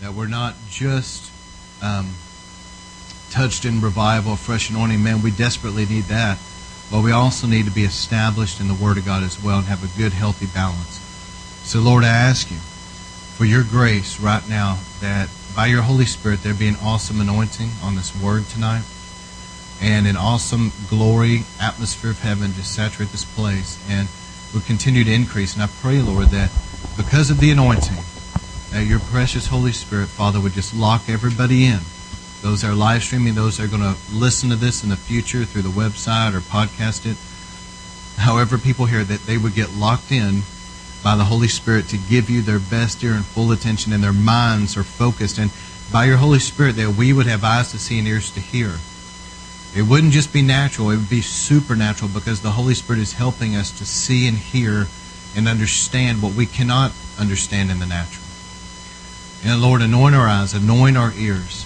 That we're not just um, touched in revival, fresh anointing. Man, we desperately need that. But we also need to be established in the Word of God as well and have a good, healthy balance. So, Lord, I ask you for your grace right now that by your Holy Spirit there be an awesome anointing on this Word tonight and an awesome glory atmosphere of heaven to saturate this place and will continue to increase. And I pray, Lord, that because of the anointing, that your precious Holy Spirit, Father, would just lock everybody in. Those that are live streaming, those that are going to listen to this in the future through the website or podcast it, however people hear that they would get locked in by the Holy Spirit to give you their best ear and full attention, and their minds are focused. And by your Holy Spirit, that we would have eyes to see and ears to hear. It wouldn't just be natural, it would be supernatural because the Holy Spirit is helping us to see and hear and understand what we cannot understand in the natural. And Lord, anoint our eyes, anoint our ears.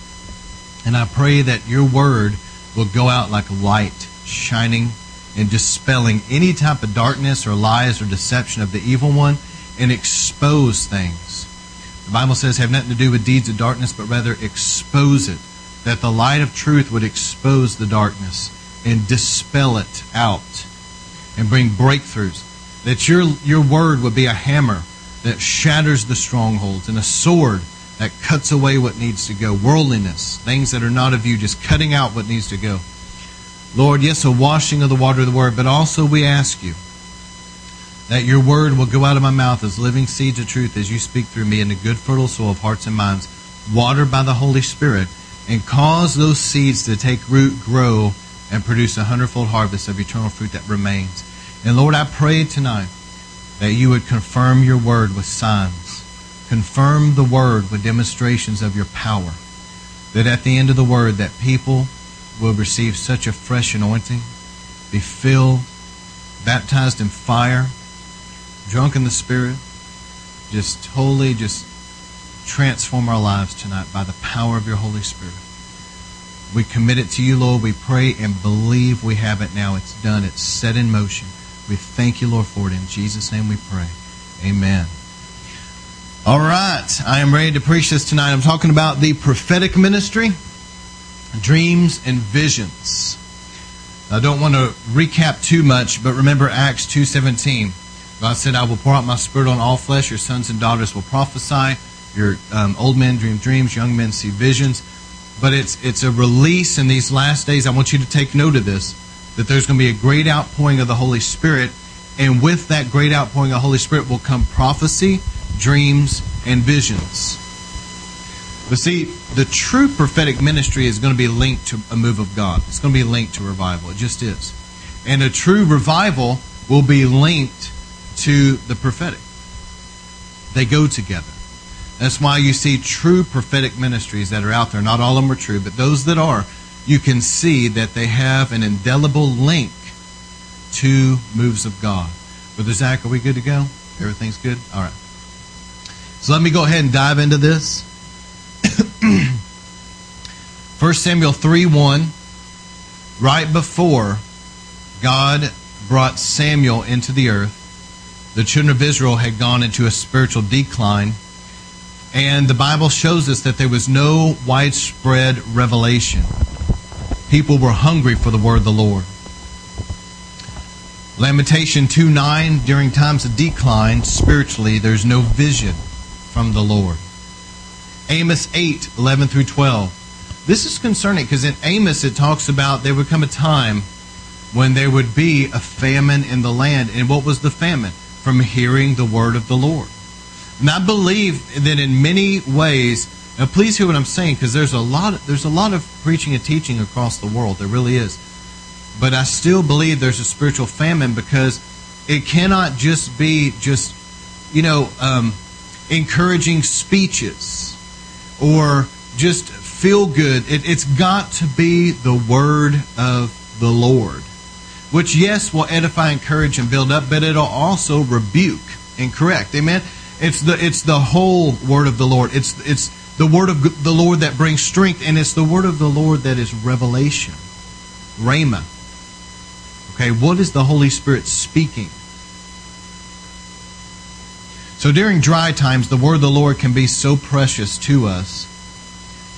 And I pray that your word will go out like light, shining and dispelling any type of darkness or lies or deception of the evil one and expose things. The Bible says have nothing to do with deeds of darkness, but rather expose it. That the light of truth would expose the darkness and dispel it out and bring breakthroughs. That your, your word would be a hammer that shatters the strongholds and a sword that cuts away what needs to go. Worldliness, things that are not of you, just cutting out what needs to go. Lord, yes, a washing of the water of the word, but also we ask you that your word will go out of my mouth as living seeds of truth as you speak through me in the good fertile soil of hearts and minds, watered by the Holy Spirit, and cause those seeds to take root, grow, and produce a hundredfold harvest of eternal fruit that remains. And Lord, I pray tonight that you would confirm your word with signs, confirm the word with demonstrations of your power, that at the end of the word that people will receive such a fresh anointing, be filled, baptized in fire, drunk in the Spirit, just totally just transform our lives tonight by the power of your Holy Spirit. We commit it to you, Lord. We pray and believe we have it now. It's done. It's set in motion. We thank you, Lord, for it. In Jesus' name we pray. Amen. All right. I am ready to preach this tonight. I'm talking about the prophetic ministry dreams and visions. I don't want to recap too much, but remember Acts 2.17. God said, I will pour out my spirit on all flesh. Your sons and daughters will prophesy. Your um, old men dream dreams. Young men see visions. But it's, it's a release in these last days. I want you to take note of this, that there's going to be a great outpouring of the Holy Spirit. And with that great outpouring of the Holy Spirit will come prophecy, dreams, and visions. But see, the true prophetic ministry is going to be linked to a move of God. It's going to be linked to revival. It just is. And a true revival will be linked to the prophetic. They go together. That's why you see true prophetic ministries that are out there. Not all of them are true, but those that are, you can see that they have an indelible link to moves of God. Brother Zach, are we good to go? Everything's good? All right. So let me go ahead and dive into this. 1 Samuel 3 1, right before God brought Samuel into the earth, the children of Israel had gone into a spiritual decline. And the Bible shows us that there was no widespread revelation. People were hungry for the word of the Lord. Lamentation 2 9, during times of decline, spiritually, there's no vision from the Lord. Amos 8 11 through 12. This is concerning because in Amos it talks about there would come a time when there would be a famine in the land. And what was the famine? From hearing the word of the Lord. And I believe that in many ways, now please hear what I'm saying because there's a lot there's a lot of preaching and teaching across the world. There really is. But I still believe there's a spiritual famine because it cannot just be just, you know, um, encouraging speeches or just feel good. It, it's got to be the word of the Lord, which, yes, will edify, encourage, and build up, but it'll also rebuke and correct. Amen. It's the it's the whole word of the Lord. It's it's the word of the Lord that brings strength, and it's the word of the Lord that is revelation, rhema. Okay, what is the Holy Spirit speaking? So during dry times, the word of the Lord can be so precious to us.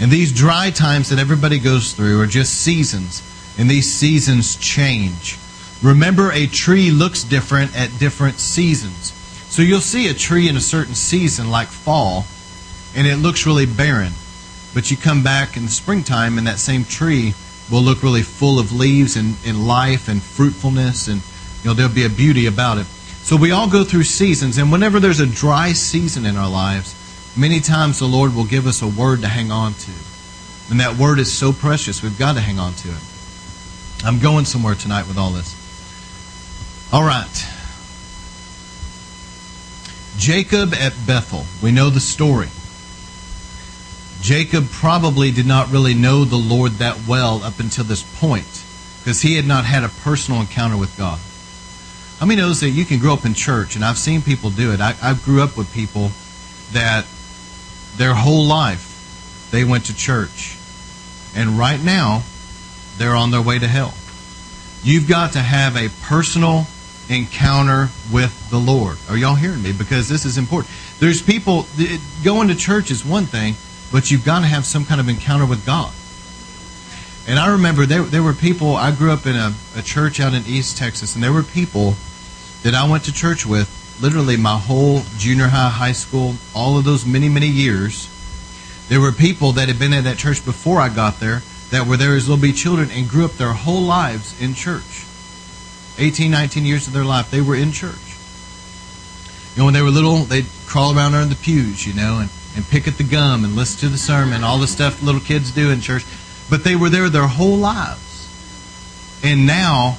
And these dry times that everybody goes through are just seasons, and these seasons change. Remember, a tree looks different at different seasons. So you'll see a tree in a certain season, like fall, and it looks really barren. But you come back in the springtime, and that same tree will look really full of leaves and, and life and fruitfulness, and you know there'll be a beauty about it. So we all go through seasons, and whenever there's a dry season in our lives, many times the Lord will give us a word to hang on to. And that word is so precious, we've got to hang on to it. I'm going somewhere tonight with all this. All right. Jacob at Bethel. We know the story. Jacob probably did not really know the Lord that well up until this point because he had not had a personal encounter with God. How many knows that you can grow up in church, and I've seen people do it. I, I grew up with people that their whole life they went to church, and right now they're on their way to hell. You've got to have a personal encounter with the Lord. Are y'all hearing me? Because this is important. There's people, going to church is one thing, but you've got to have some kind of encounter with God. And I remember there, there were people, I grew up in a, a church out in East Texas, and there were people that I went to church with literally my whole junior high, high school, all of those many, many years. There were people that had been at that church before I got there that were there as little children and grew up their whole lives in church. 18, 19 years of their life, they were in church. You know, when they were little, they'd crawl around under the pews, you know, and, and pick at the gum and listen to the sermon, all the stuff little kids do in church. But they were there their whole lives. And now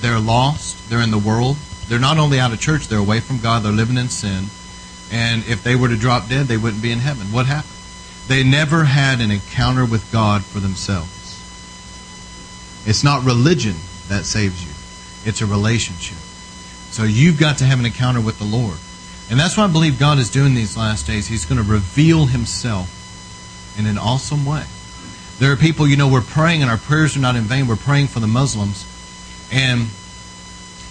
they're lost. They're in the world. They're not only out of church, they're away from God. They're living in sin. And if they were to drop dead, they wouldn't be in heaven. What happened? They never had an encounter with God for themselves. It's not religion that saves you, it's a relationship. So you've got to have an encounter with the Lord. And that's what I believe God is doing these last days. He's going to reveal Himself in an awesome way. There are people, you know, we're praying and our prayers are not in vain. We're praying for the Muslims. And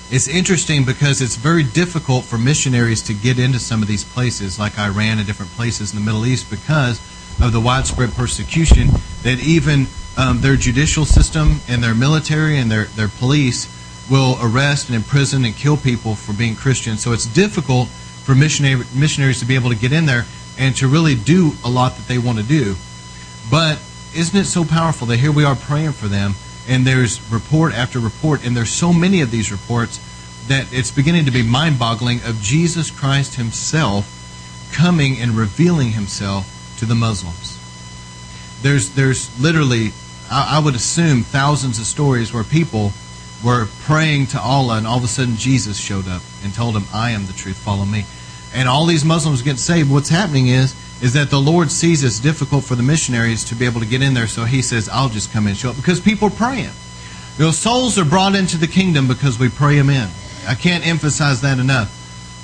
it's interesting because it's very difficult for missionaries to get into some of these places, like Iran and different places in the Middle East, because of the widespread persecution that even um, their judicial system and their military and their, their police will arrest and imprison and kill people for being Christian. So it's difficult for missionary, missionaries to be able to get in there and to really do a lot that they want to do. But isn't it so powerful that here we are praying for them and there's report after report, and there's so many of these reports that it's beginning to be mind boggling of Jesus Christ Himself coming and revealing Himself to the Muslims. There's, there's literally, I, I would assume, thousands of stories where people were praying to Allah, and all of a sudden Jesus showed up and told them, I am the truth, follow me. And all these Muslims get saved. What's happening is, is that the Lord sees it's difficult for the missionaries to be able to get in there, so He says, I'll just come and show up. Because people are praying. You know, souls are brought into the kingdom because we pray them in. I can't emphasize that enough.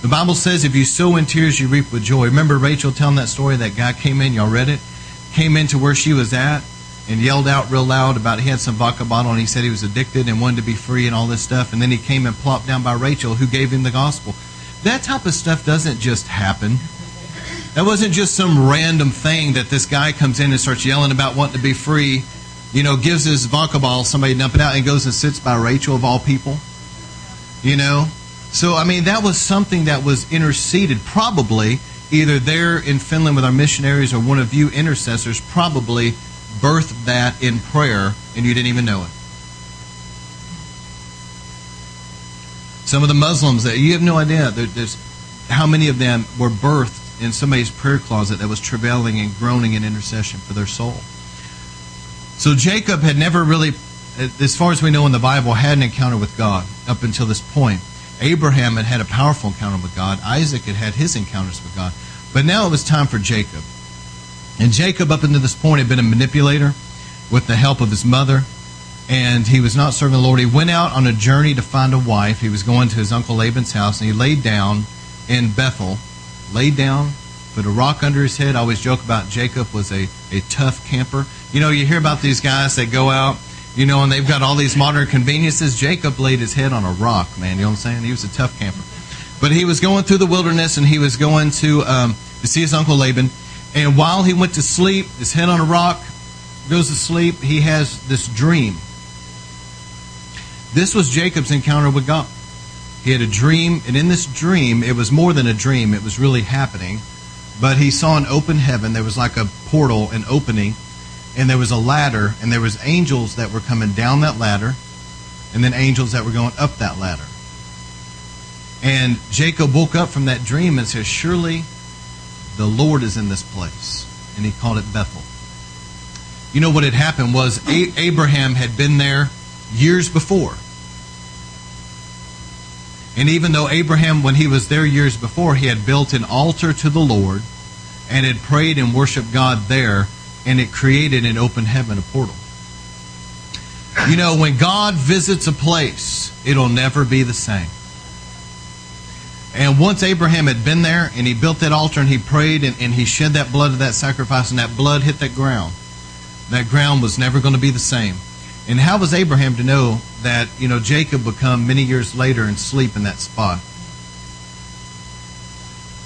The Bible says, if you sow in tears, you reap with joy. Remember Rachel telling that story? That guy came in, y'all read it? Came into where she was at and yelled out real loud about he had some vodka bottle and he said he was addicted and wanted to be free and all this stuff. And then he came and plopped down by Rachel, who gave him the gospel. That type of stuff doesn't just happen. That wasn't just some random thing that this guy comes in and starts yelling about wanting to be free, you know, gives his vodka bottle, somebody dump it out, and goes and sits by Rachel of all people. You know? So, I mean, that was something that was interceded, probably either there in Finland with our missionaries or one of you intercessors probably birthed that in prayer and you didn't even know it. Some of the Muslims that you have no idea there's how many of them were birthed in somebody's prayer closet that was travailing and groaning in intercession for their soul. So Jacob had never really, as far as we know in the Bible, had an encounter with God up until this point. Abraham had had a powerful encounter with God. Isaac had had his encounters with God. But now it was time for Jacob. And Jacob, up until this point, had been a manipulator with the help of his mother. And he was not serving the Lord. He went out on a journey to find a wife. He was going to his uncle Laban's house, and he laid down in Bethel laid down, put a rock under his head. I always joke about Jacob was a, a tough camper. You know, you hear about these guys that go out, you know, and they've got all these modern conveniences. Jacob laid his head on a rock, man. You know what I'm saying? He was a tough camper. But he was going through the wilderness and he was going to, um, to see his uncle Laban. And while he went to sleep, his head on a rock, goes to sleep, he has this dream. This was Jacob's encounter with God. He had a dream, and in this dream, it was more than a dream, it was really happening. But he saw an open heaven. There was like a portal, an opening, and there was a ladder, and there was angels that were coming down that ladder, and then angels that were going up that ladder. And Jacob woke up from that dream and says, Surely the Lord is in this place. And he called it Bethel. You know what had happened was Abraham had been there years before. And even though Abraham, when he was there years before, he had built an altar to the Lord and had prayed and worshiped God there, and it created an open heaven, a portal. You know, when God visits a place, it'll never be the same. And once Abraham had been there and he built that altar and he prayed and, and he shed that blood of that sacrifice and that blood hit that ground, that ground was never going to be the same. And how was Abraham to know that, you know, Jacob would come many years later and sleep in that spot?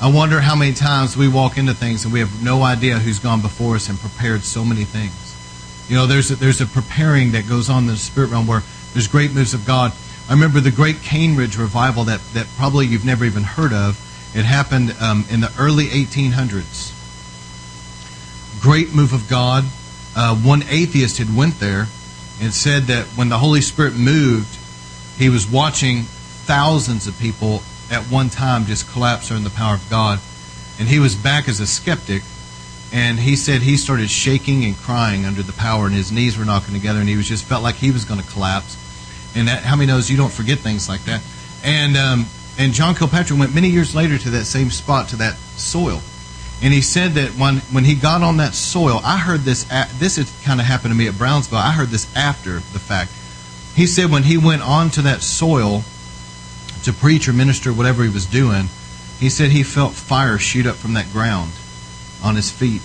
I wonder how many times we walk into things and we have no idea who's gone before us and prepared so many things. You know, there's a, there's a preparing that goes on in the spirit realm where there's great moves of God. I remember the great Cane Ridge revival that, that probably you've never even heard of. It happened um, in the early 1800s. Great move of God. Uh, one atheist had went there and said that when the Holy Spirit moved, he was watching thousands of people at one time just collapse under the power of God. And he was back as a skeptic, and he said he started shaking and crying under the power, and his knees were knocking together, and he was just felt like he was going to collapse. And that, how many knows you don't forget things like that? And um, and John Kilpatrick went many years later to that same spot, to that soil, and he said that when, when he got on that soil, I heard this, this had kind of happened to me at Brownsville. I heard this after the fact. He said when he went onto that soil to preach or minister, whatever he was doing, he said he felt fire shoot up from that ground on his feet.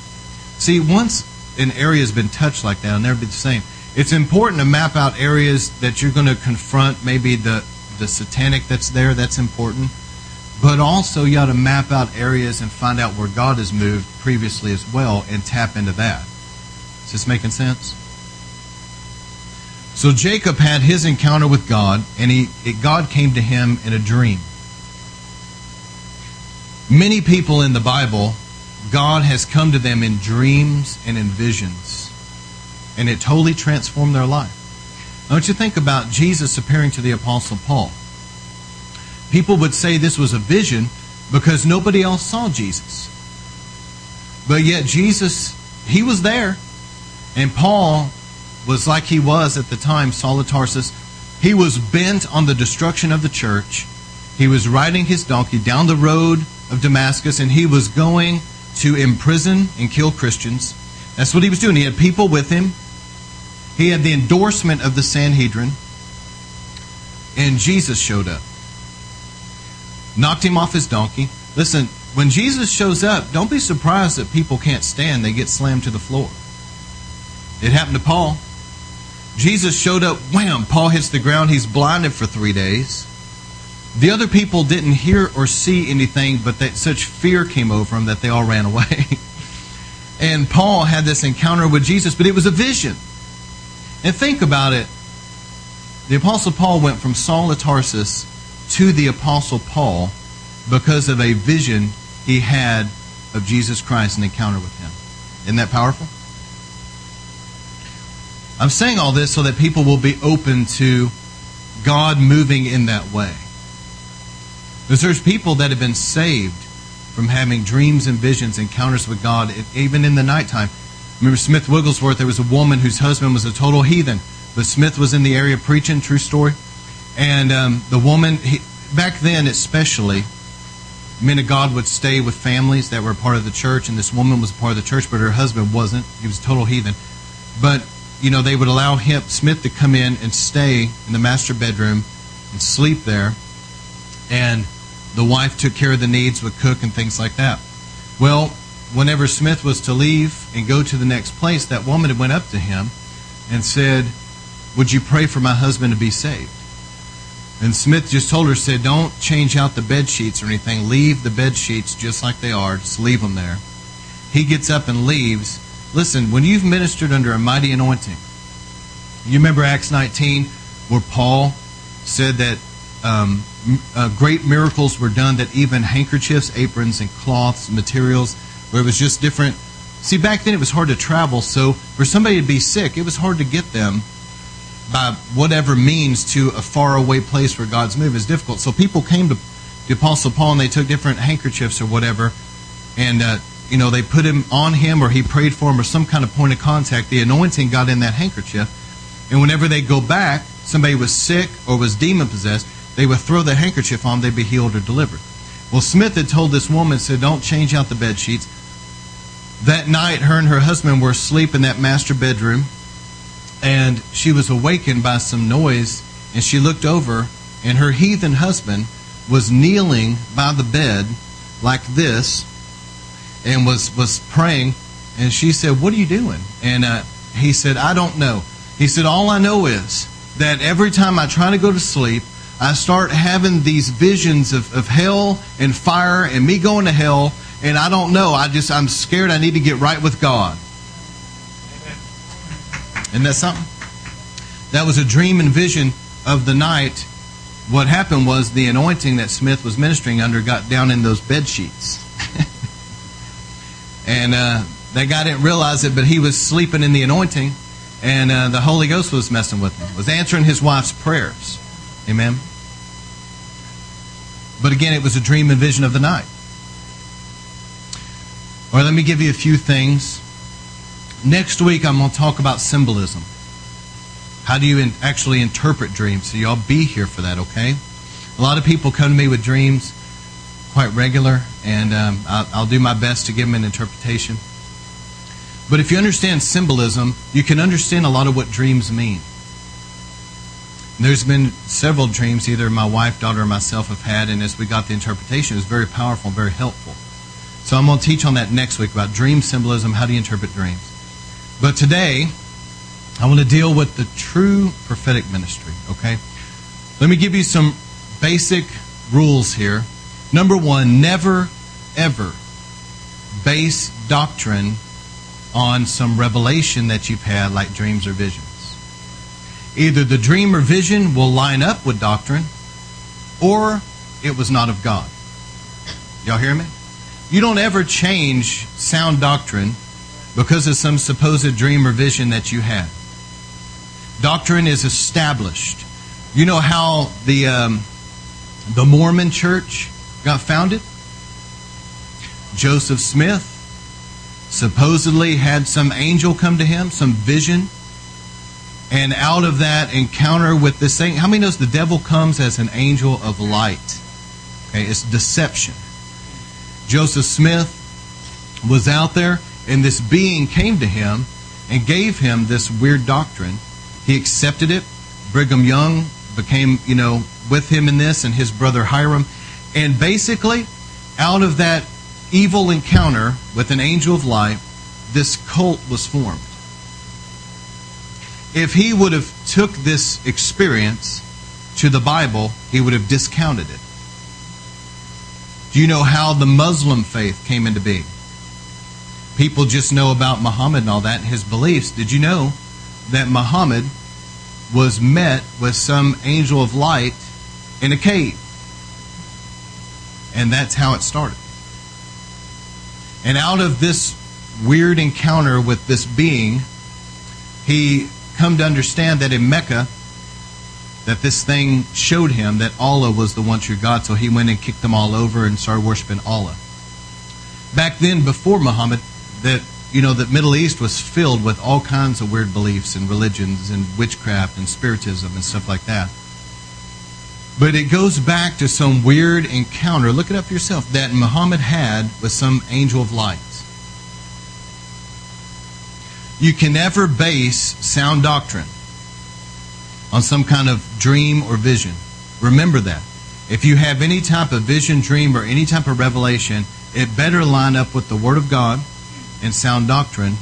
See, once an area has been touched like that, it'll never be the same. It's important to map out areas that you're going to confront, maybe the, the satanic that's there, that's important but also, you ought to map out areas and find out where God has moved previously as well and tap into that. Is this making sense? So Jacob had his encounter with God, and he, God came to him in a dream. Many people in the Bible, God has come to them in dreams and in visions, and it totally transformed their life. Now, don't you think about Jesus appearing to the Apostle Paul? People would say this was a vision because nobody else saw Jesus. But yet, Jesus, he was there. And Paul was like he was at the time, Saul of Tarsus. He was bent on the destruction of the church. He was riding his donkey down the road of Damascus, and he was going to imprison and kill Christians. That's what he was doing. He had people with him. He had the endorsement of the Sanhedrin. And Jesus showed up knocked him off his donkey. Listen, when Jesus shows up, don't be surprised that people can't stand, they get slammed to the floor. It happened to Paul. Jesus showed up, wham, Paul hits the ground, he's blinded for three days. The other people didn't hear or see anything, but that such fear came over them that they all ran away. and Paul had this encounter with Jesus, but it was a vision. And think about it. The Apostle Paul went from Saul of Tarsus to the Apostle Paul because of a vision he had of Jesus Christ and encounter with him. Isn't that powerful? I'm saying all this so that people will be open to God moving in that way. Because there's people that have been saved from having dreams and visions, encounters with God, even in the nighttime. Remember Smith Wigglesworth, there was a woman whose husband was a total heathen, but Smith was in the area preaching, true story. And um, the woman, he, back then especially, men of God would stay with families that were part of the church, and this woman was part of the church, but her husband wasn't. He was a total heathen. But, you know, they would allow him, Smith to come in and stay in the master bedroom and sleep there. And the wife took care of the needs, would cook and things like that. Well, whenever Smith was to leave and go to the next place, that woman went up to him and said, Would you pray for my husband to be saved? And Smith just told her, said, don't change out the bed sheets or anything. Leave the bed sheets just like they are. Just leave them there. He gets up and leaves. Listen, when you've ministered under a mighty anointing, you remember Acts 19 where Paul said that um, uh, great miracles were done, that even handkerchiefs, aprons, and cloths, materials, where it was just different. See, back then it was hard to travel, so for somebody to be sick, it was hard to get them by whatever means to a faraway place where God's move is difficult. So people came to the Apostle Paul and they took different handkerchiefs or whatever, and uh, you know they put him on him or he prayed for him or some kind of point of contact. The anointing got in that handkerchief, and whenever they go back, somebody was sick or was demon possessed, they would throw the handkerchief on, they'd be healed or delivered. Well, Smith had told this woman, said, "Don't change out the bed sheets." That night, her and her husband were asleep in that master bedroom and she was awakened by some noise and she looked over and her heathen husband was kneeling by the bed like this and was was praying and she said what are you doing? And uh, he said i don't know. He said all i know is that every time i try to go to sleep i start having these visions of, of hell and fire and me going to hell and i don't know. I just i'm scared i need to get right with god isn't that something? That was a dream and vision of the night. What happened was the anointing that Smith was ministering under got down in those bed sheets. and uh, that guy didn't realize it, but he was sleeping in the anointing, and uh, the Holy Ghost was messing with him, was answering his wife's prayers. Amen. But again, it was a dream and vision of the night. Right, let me give you a few things Next week, I'm going to talk about symbolism. How do you in, actually interpret dreams? So, y'all be here for that, okay? A lot of people come to me with dreams quite regular, and um, I'll, I'll do my best to give them an interpretation. But if you understand symbolism, you can understand a lot of what dreams mean. There's been several dreams either my wife, daughter, or myself have had, and as we got the interpretation, it was very powerful and very helpful. So I'm going to teach on that next week about dream symbolism. How do you interpret dreams? But today, I want to deal with the true prophetic ministry, okay? Let me give you some basic rules here. Number one, never, ever base doctrine on some revelation that you've had, like dreams or visions. Either the dream or vision will line up with doctrine, or it was not of God. Y'all hear me? You don't ever change sound doctrine because of some supposed dream or vision that you had. Doctrine is established. You know how the um, the Mormon Church got founded? Joseph Smith supposedly had some angel come to him, some vision, and out of that encounter with this thing, how many knows the devil comes as an angel of light? Okay, it's deception. Joseph Smith was out there and this being came to him and gave him this weird doctrine. He accepted it. Brigham Young became, you know, with him in this, and his brother Hyrum. And basically, out of that evil encounter with an angel of light, this cult was formed. If he would have took this experience to the Bible, he would have discounted it. Do you know how the Muslim faith came into being? People just know about Muhammad and all that and his beliefs. Did you know that Muhammad was met with some angel of light in a cave? And that's how it started. And out of this weird encounter with this being, he come to understand that in Mecca, that this thing showed him that Allah was the one true God. So he went and kicked them all over and started worshiping Allah. Back then, before Muhammad, that you know that Middle East was filled with all kinds of weird beliefs and religions and witchcraft and spiritism and stuff like that. But it goes back to some weird encounter. Look it up yourself that Muhammad had with some angel of light. You can never base sound doctrine on some kind of dream or vision. Remember that. If you have any type of vision, dream, or any type of revelation, it better line up with the Word of God and sound doctrine,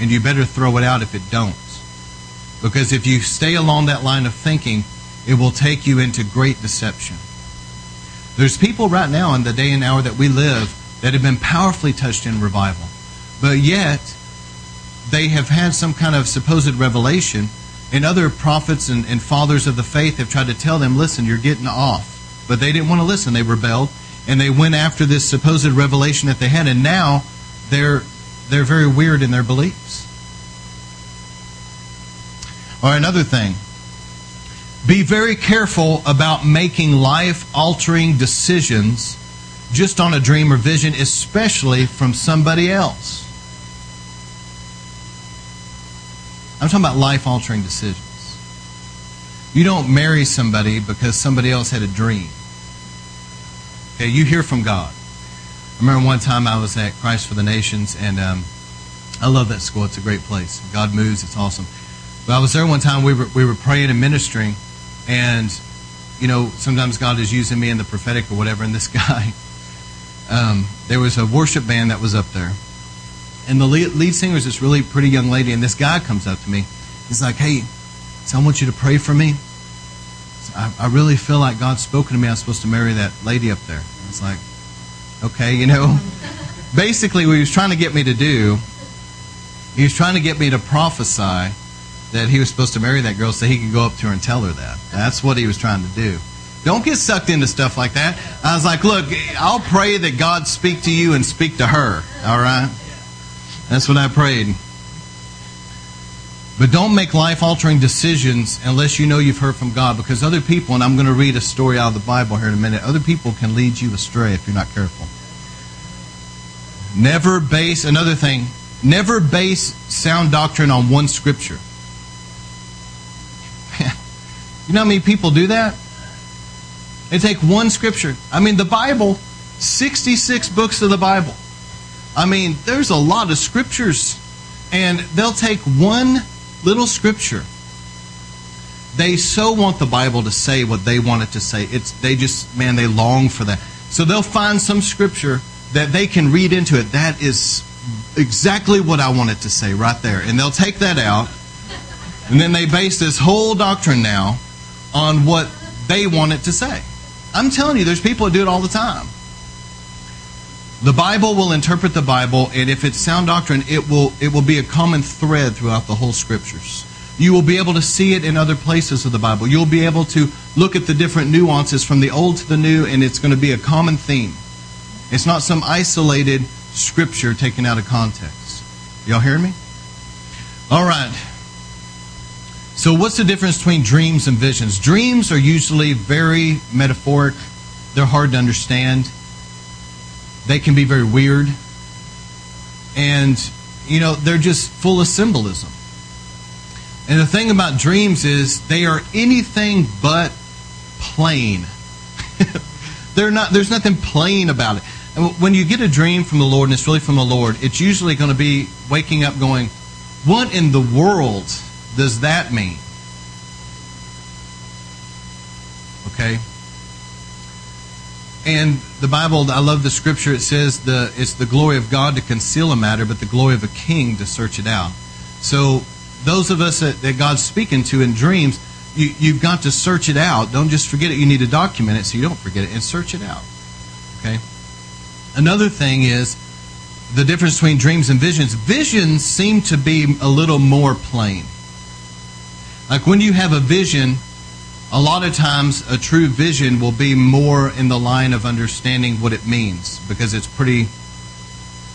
and you better throw it out if it don't. Because if you stay along that line of thinking, it will take you into great deception. There's people right now in the day and hour that we live that have been powerfully touched in revival, but yet they have had some kind of supposed revelation, and other prophets and, and fathers of the faith have tried to tell them, listen, you're getting off. But they didn't want to listen. They rebelled, and they went after this supposed revelation that they had, and now they're, they're very weird in their beliefs. Or another thing, be very careful about making life altering decisions just on a dream or vision, especially from somebody else. I'm talking about life altering decisions. You don't marry somebody because somebody else had a dream. Okay, you hear from God. Remember one time I was at Christ for the Nations, and um, I love that school. It's a great place. God moves. It's awesome. But I was there one time. We were we were praying and ministering, and you know sometimes God is using me in the prophetic or whatever. And this guy, um, there was a worship band that was up there, and the lead, lead singer is this really pretty young lady. And this guy comes up to me. He's like, "Hey, so I want you to pray for me. I, I really feel like God's spoken to me. I'm supposed to marry that lady up there." It's like, okay, you know. Basically, what he was trying to get me to do, he was trying to get me to prophesy that he was supposed to marry that girl so he could go up to her and tell her that. That's what he was trying to do. Don't get sucked into stuff like that. I was like, look, I'll pray that God speak to you and speak to her. All right? That's what I prayed. But don't make life altering decisions unless you know you've heard from God because other people, and I'm going to read a story out of the Bible here in a minute, other people can lead you astray if you're not careful. Never base, another thing, never base sound doctrine on one scripture. you know how many people do that? They take one scripture. I mean, the Bible, 66 books of the Bible. I mean, there's a lot of scriptures, and they'll take one little scripture. They so want the Bible to say what they want it to say. It's they just man, they long for that. So they'll find some scripture that they can read into it. That is exactly what I want it to say right there. And they'll take that out, and then they base this whole doctrine now on what they want it to say. I'm telling you, there's people that do it all the time. The Bible will interpret the Bible, and if it's sound doctrine, it will it will be a common thread throughout the whole scriptures. You will be able to see it in other places of the Bible. You'll be able to look at the different nuances from the old to the new, and it's going to be a common theme. It's not some isolated scripture taken out of context. Y'all hear me? All right. So, what's the difference between dreams and visions? Dreams are usually very metaphoric, they're hard to understand they can be very weird. And, you know, they're just full of symbolism. And the thing about dreams is they are anything but plain. they're not, there's nothing plain about it. And when you get a dream from the Lord and it's really from the Lord, it's usually going to be waking up going, What in the world does that mean? Okay? And the Bible, I love the scripture. It says the it's the glory of God to conceal a matter, but the glory of a king to search it out. So those of us that, that God's speaking to in dreams, you, you've got to search it out. Don't just forget it. You need to document it so you don't forget it and search it out. Okay. Another thing is the difference between dreams and visions. Visions seem to be a little more plain. Like when you have a vision, a lot of times a true vision will be more in the line of understanding what it means because it's pretty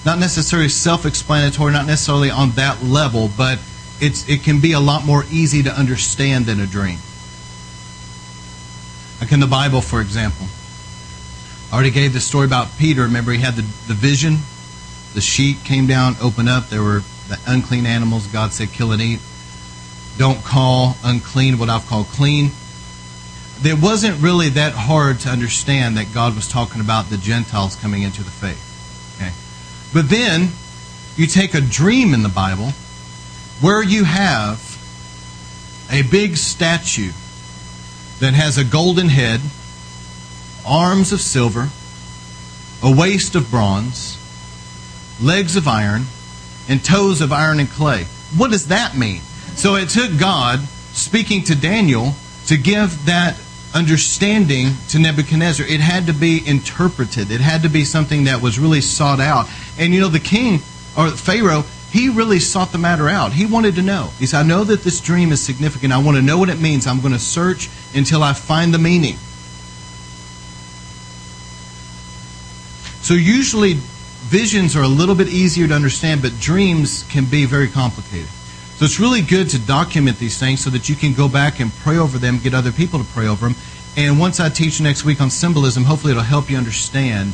not necessarily self-explanatory not necessarily on that level but it's it can be a lot more easy to understand than a dream. Like in the bible for example. I already gave the story about peter. Remember he had the, the vision. The sheet came down opened up. There were the unclean animals. God said kill and eat. Don't call unclean what i've called clean it wasn't really that hard to understand that God was talking about the Gentiles coming into the faith. Okay? But then you take a dream in the Bible where you have a big statue that has a golden head, arms of silver, a waist of bronze, legs of iron, and toes of iron and clay. What does that mean? So it took God speaking to Daniel to give that understanding to Nebuchadnezzar. It had to be interpreted. It had to be something that was really sought out. And you know, the king or Pharaoh, he really sought the matter out. He wanted to know. He said, I know that this dream is significant. I want to know what it means. I'm going to search until I find the meaning. So usually visions are a little bit easier to understand, but dreams can be very complicated. So it's really good to document these things so that you can go back and pray over them, get other people to pray over them. And once I teach next week on symbolism, hopefully it'll help you understand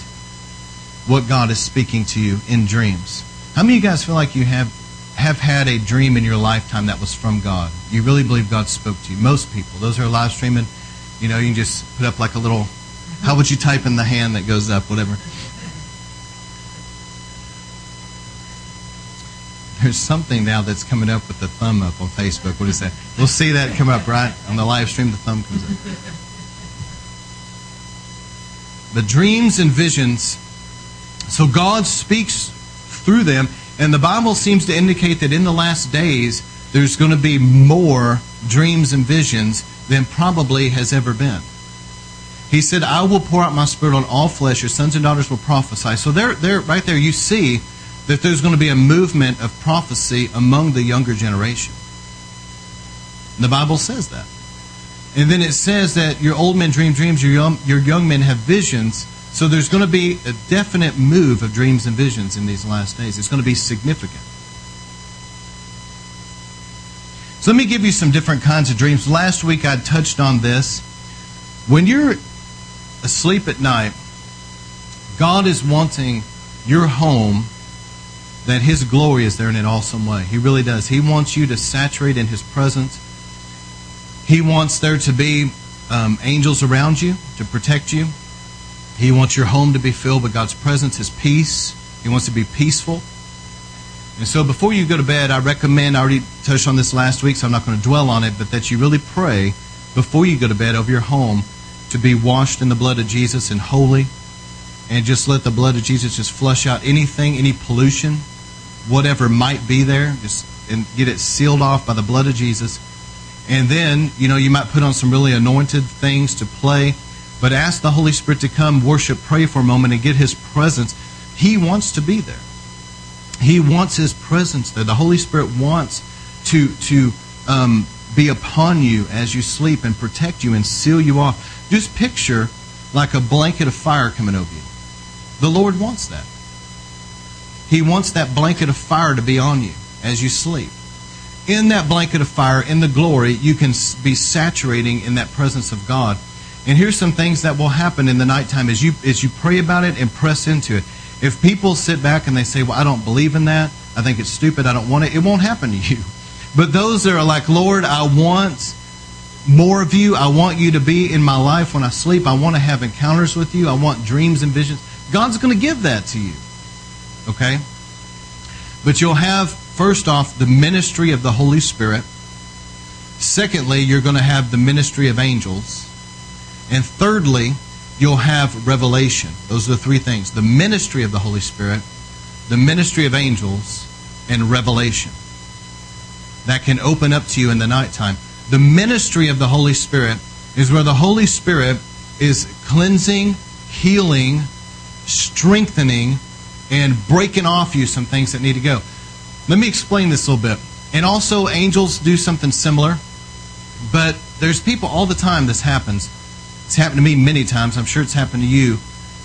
what God is speaking to you in dreams. How many of you guys feel like you have have had a dream in your lifetime that was from God? You really believe God spoke to you? Most people. Those who are live streaming, you know, you can just put up like a little how would you type in the hand that goes up, whatever. There's something now that's coming up with the thumb up on Facebook. What is that? We'll see that come up, right? On the live stream, the thumb comes up. The dreams and visions. So God speaks through them, and the Bible seems to indicate that in the last days, there's going to be more dreams and visions than probably has ever been. He said, I will pour out my spirit on all flesh. Your sons and daughters will prophesy. So there, there, right there, you see that there's going to be a movement of prophecy among the younger generation. The Bible says that. And then it says that your old men dream dreams, your young, your young men have visions. So there's going to be a definite move of dreams and visions in these last days. It's going to be significant. So let me give you some different kinds of dreams. Last week I touched on this. When you're asleep at night, God is wanting your home that His glory is there in an awesome way. He really does. He wants you to saturate in His presence. He wants there to be um, angels around you to protect you. He wants your home to be filled with God's presence, His peace. He wants to be peaceful. And so before you go to bed, I recommend, I already touched on this last week, so I'm not going to dwell on it, but that you really pray before you go to bed over your home to be washed in the blood of Jesus and holy. And just let the blood of Jesus just flush out anything, any pollution, whatever might be there, just and get it sealed off by the blood of Jesus. And then, you know, you might put on some really anointed things to play, but ask the Holy Spirit to come, worship, pray for a moment, and get His presence. He wants to be there. He wants His presence there. The Holy Spirit wants to to um, be upon you as you sleep and protect you and seal you off. Just picture like a blanket of fire coming over you. The Lord wants that. He wants that blanket of fire to be on you as you sleep. In that blanket of fire, in the glory, you can be saturating in that presence of God. And here's some things that will happen in the nighttime as you as you pray about it and press into it. If people sit back and they say, "Well, I don't believe in that. I think it's stupid. I don't want it." It won't happen to you. But those that are like, "Lord, I want more of you. I want you to be in my life when I sleep. I want to have encounters with you. I want dreams and visions." God's going to give that to you. Okay? But you'll have, first off, the ministry of the Holy Spirit. Secondly, you're going to have the ministry of angels. And thirdly, you'll have revelation. Those are the three things the ministry of the Holy Spirit, the ministry of angels, and revelation. That can open up to you in the nighttime. The ministry of the Holy Spirit is where the Holy Spirit is cleansing, healing, strengthening, and breaking off you some things that need to go. Let me explain this a little bit. And also, angels do something similar, but there's people all the time this happens. It's happened to me many times. I'm sure it's happened to you,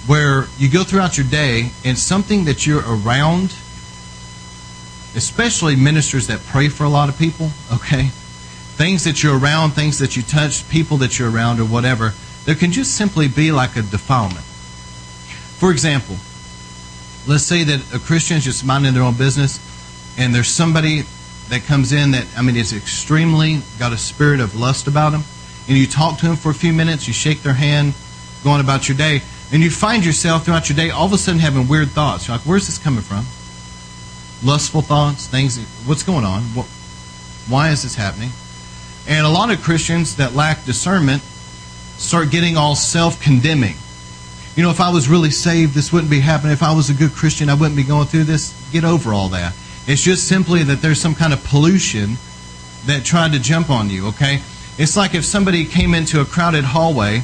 where you go throughout your day and something that you're around, especially ministers that pray for a lot of people, okay? Things that you're around, things that you touch, people that you're around, or whatever, there can just simply be like a defilement. For example, let's say that a Christian is just minding their own business, and there's somebody that comes in that, I mean, is extremely got a spirit of lust about them, and you talk to them for a few minutes, you shake their hand, going about your day, and you find yourself throughout your day all of a sudden having weird thoughts. You're like, where's this coming from? Lustful thoughts, things, what's going on? What, why is this happening? And a lot of Christians that lack discernment start getting all self condemning you know, if I was really saved, this wouldn't be happening. If I was a good Christian, I wouldn't be going through this. Get over all that. It's just simply that there's some kind of pollution that tried to jump on you, okay? It's like if somebody came into a crowded hallway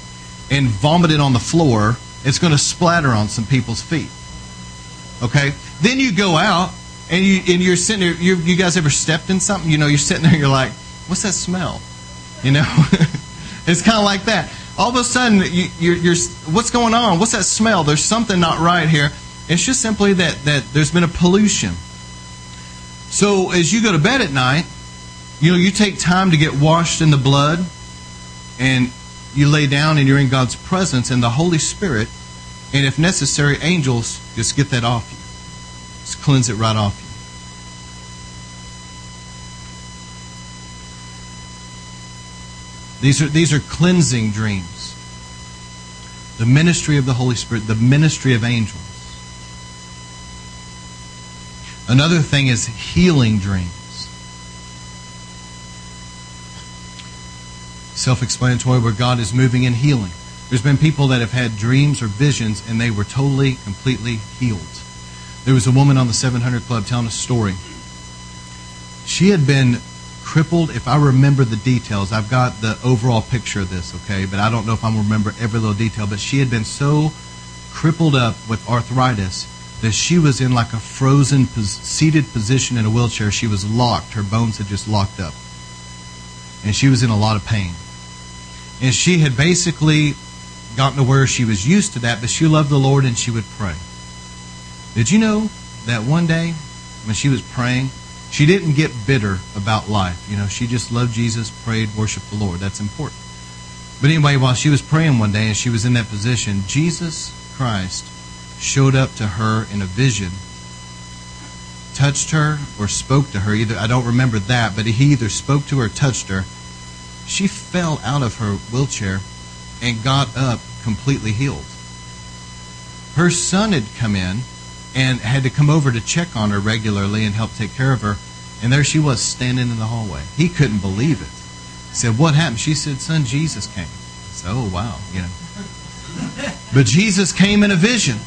and vomited on the floor, it's going to splatter on some people's feet. Okay? Then you go out and you and you're sitting there. You, you guys ever stepped in something? You know, you're sitting there. You're like, what's that smell? You know, it's kind of like that. All of a sudden, you, you're, you're what's going on? What's that smell? There's something not right here. It's just simply that that there's been a pollution. So as you go to bed at night, you know, you take time to get washed in the blood, and you lay down and you're in God's presence, and the Holy Spirit, and if necessary, angels just get that off you. Just cleanse it right off you. These are, these are cleansing dreams. The ministry of the Holy Spirit, the ministry of angels. Another thing is healing dreams. Self explanatory, where God is moving in healing. There's been people that have had dreams or visions and they were totally, completely healed. There was a woman on the 700 Club telling a story. She had been crippled. If I remember the details, I've got the overall picture of this, okay? But I don't know if I'm remember every little detail. But she had been so crippled up with arthritis that she was in like a frozen, seated position in a wheelchair. She was locked. Her bones had just locked up. And she was in a lot of pain. And she had basically gotten to where she was used to that, but she loved the Lord and she would pray. Did you know that one day when she was praying, she didn't get bitter about life? You know, she just loved Jesus, prayed, worshiped the Lord. That's important. But anyway, while she was praying one day and she was in that position, Jesus Christ showed up to her in a vision, touched her or spoke to her. Either I don't remember that, but he either spoke to her or touched her. She fell out of her wheelchair and got up completely healed. Her son had come in and had to come over to check on her regularly and help take care of her. And there she was standing in the hallway. He couldn't believe it. He said, What happened? She said, Son, Jesus came. I said, Oh, wow. You know. But Jesus came in a vision.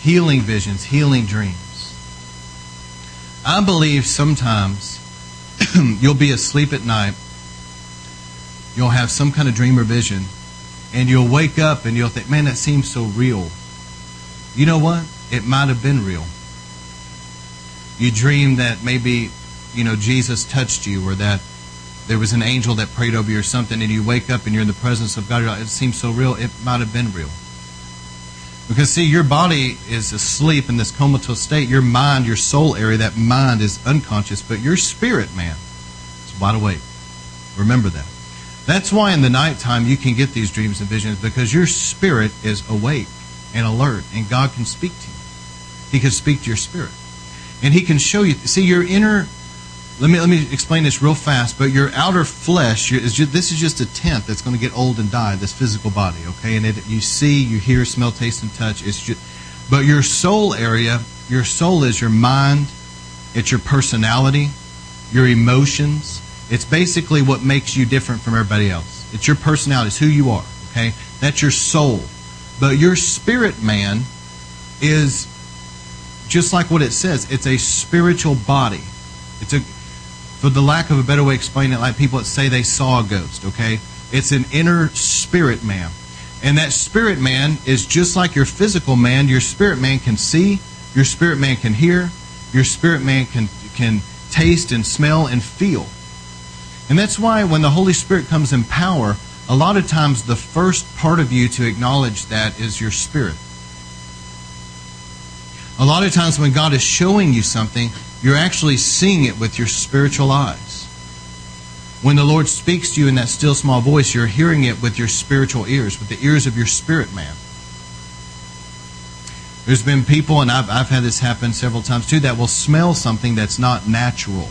Healing visions, healing dreams. I believe sometimes you'll be asleep at night, you'll have some kind of dream or vision, and you'll wake up and you'll think, man, that seems so real. You know what? It might have been real. You dream that maybe, you know, Jesus touched you or that there was an angel that prayed over you or something, and you wake up and you're in the presence of God. Like, it seems so real. It might have been real. Because, see, your body is asleep in this comatose state. Your mind, your soul area, that mind is unconscious, but your spirit, man, is wide awake. Remember that. That's why in the nighttime you can get these dreams and visions because your spirit is awake and alert, and God can speak to you. He can speak to your spirit. And He can show you. See, your inner. Let me let me explain this real fast. But your outer flesh is just, this is just a tent that's going to get old and die. This physical body, okay? And it, you see, you hear, smell, taste, and touch. It's just, but your soul area, your soul is your mind. It's your personality, your emotions. It's basically what makes you different from everybody else. It's your personality. It's who you are. Okay, that's your soul. But your spirit man is just like what it says. It's a spiritual body. It's a, for the lack of a better way to explain it, like people that say they saw a ghost. Okay, it's an inner spirit man, and that spirit man is just like your physical man. Your spirit man can see. Your spirit man can hear. Your spirit man can can taste and smell and feel. And that's why when the Holy Spirit comes in power, a lot of times the first part of you to acknowledge that is your spirit. A lot of times when God is showing you something, you're actually seeing it with your spiritual eyes. When the Lord speaks to you in that still small voice, you're hearing it with your spiritual ears, with the ears of your spirit man. There's been people, and I've, I've had this happen several times too, that will smell something that's not natural.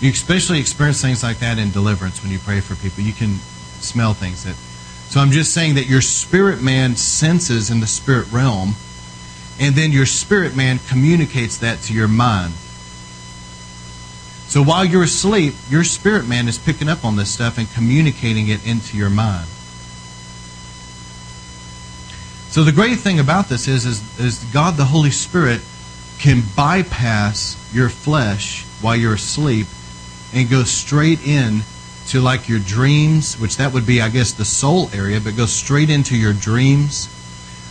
You especially experience things like that in deliverance when you pray for people. You can smell things that. So I'm just saying that your spirit man senses in the spirit realm, and then your spirit man communicates that to your mind. So while you're asleep, your spirit man is picking up on this stuff and communicating it into your mind. So the great thing about this is, is, is God the Holy Spirit can bypass your flesh while you're asleep and go straight in to like your dreams, which that would be, I guess, the soul area, but go straight into your dreams.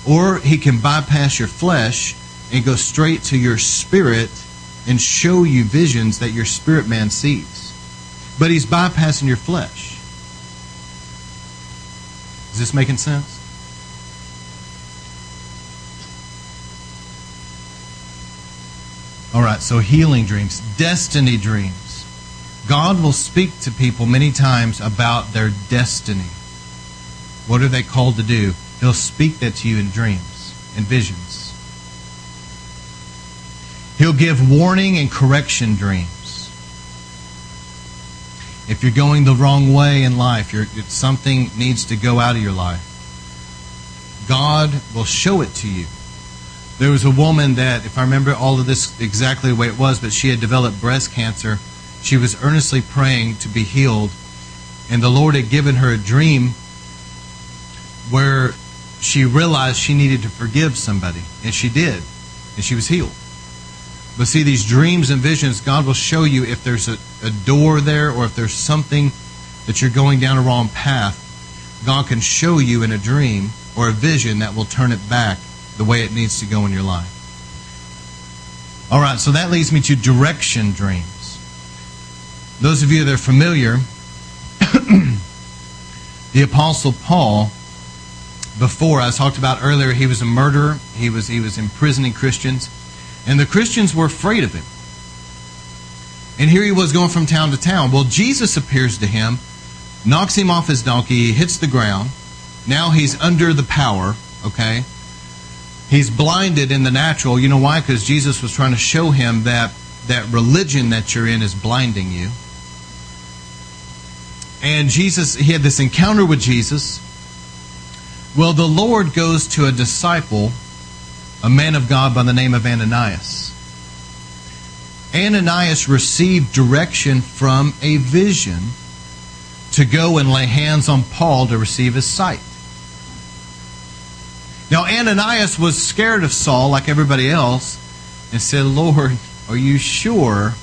Or he can bypass your flesh and go straight to your spirit and show you visions that your spirit man sees. But he's bypassing your flesh. Is this making sense? All right, so healing dreams, destiny dreams. God will speak to people many times about their destiny. What are they called to do? He'll speak that to you in dreams and visions. He'll give warning and correction dreams. If you're going the wrong way in life, something needs to go out of your life, God will show it to you. There was a woman that, if I remember all of this exactly the way it was, but she had developed breast cancer. She was earnestly praying to be healed, and the Lord had given her a dream where she realized she needed to forgive somebody, and she did, and she was healed. But see, these dreams and visions, God will show you if there's a, a door there or if there's something that you're going down a wrong path. God can show you in a dream or a vision that will turn it back the way it needs to go in your life. All right, so that leads me to direction dreams. Those of you that are familiar, the Apostle Paul, before I talked about earlier, he was a murderer. He was he was imprisoning Christians. And the Christians were afraid of him. And here he was going from town to town. Well, Jesus appears to him, knocks him off his donkey, he hits the ground. Now he's under the power, okay? He's blinded in the natural. You know why? Because Jesus was trying to show him that that religion that you're in is blinding you. And Jesus, he had this encounter with Jesus. Well, the Lord goes to a disciple a man of God by the name of Ananias. Ananias received direction from a vision to go and lay hands on Paul to receive his sight. Now, Ananias was scared of Saul like everybody else and said, Lord, are you sure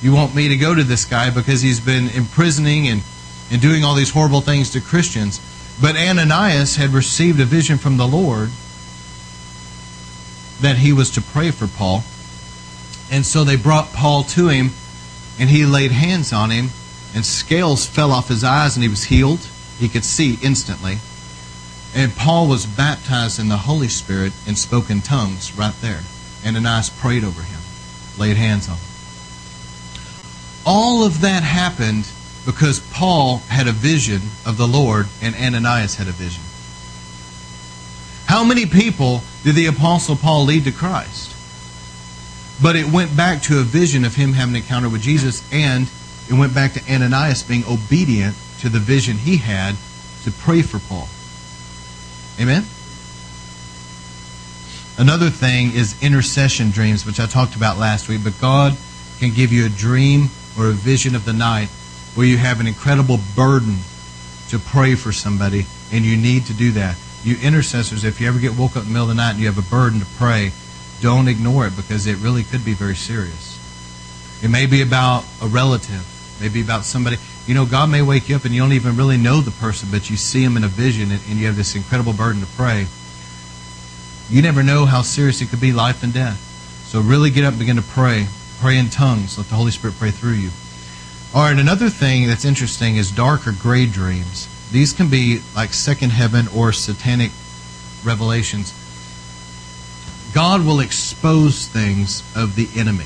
you want me to go to this guy because he's been imprisoning and, and doing all these horrible things to Christians? But Ananias had received a vision from the Lord that he was to pray for Paul. And so they brought Paul to him, and he laid hands on him, and scales fell off his eyes, and he was healed. He could see instantly. And Paul was baptized in the Holy Spirit and spoke in tongues right there. Ananias prayed over him, laid hands on him. All of that happened because Paul had a vision of the Lord and Ananias had a vision. How many people did the Apostle Paul lead to Christ? But it went back to a vision of him having an encounter with Jesus, and it went back to Ananias being obedient to the vision he had to pray for Paul. Amen? Another thing is intercession dreams, which I talked about last week. But God can give you a dream or a vision of the night where you have an incredible burden to pray for somebody, and you need to do that you intercessors, if you ever get woke up in the middle of the night and you have a burden to pray, don't ignore it because it really could be very serious. It may be about a relative, maybe about somebody. You know, God may wake you up and you don't even really know the person, but you see him in a vision and, and you have this incredible burden to pray. You never know how serious it could be, life and death. So really get up and begin to pray. Pray in tongues. Let the Holy Spirit pray through you. All right, another thing that's interesting is dark or gray dreams. These can be like second heaven or satanic revelations. God will expose things of the enemy.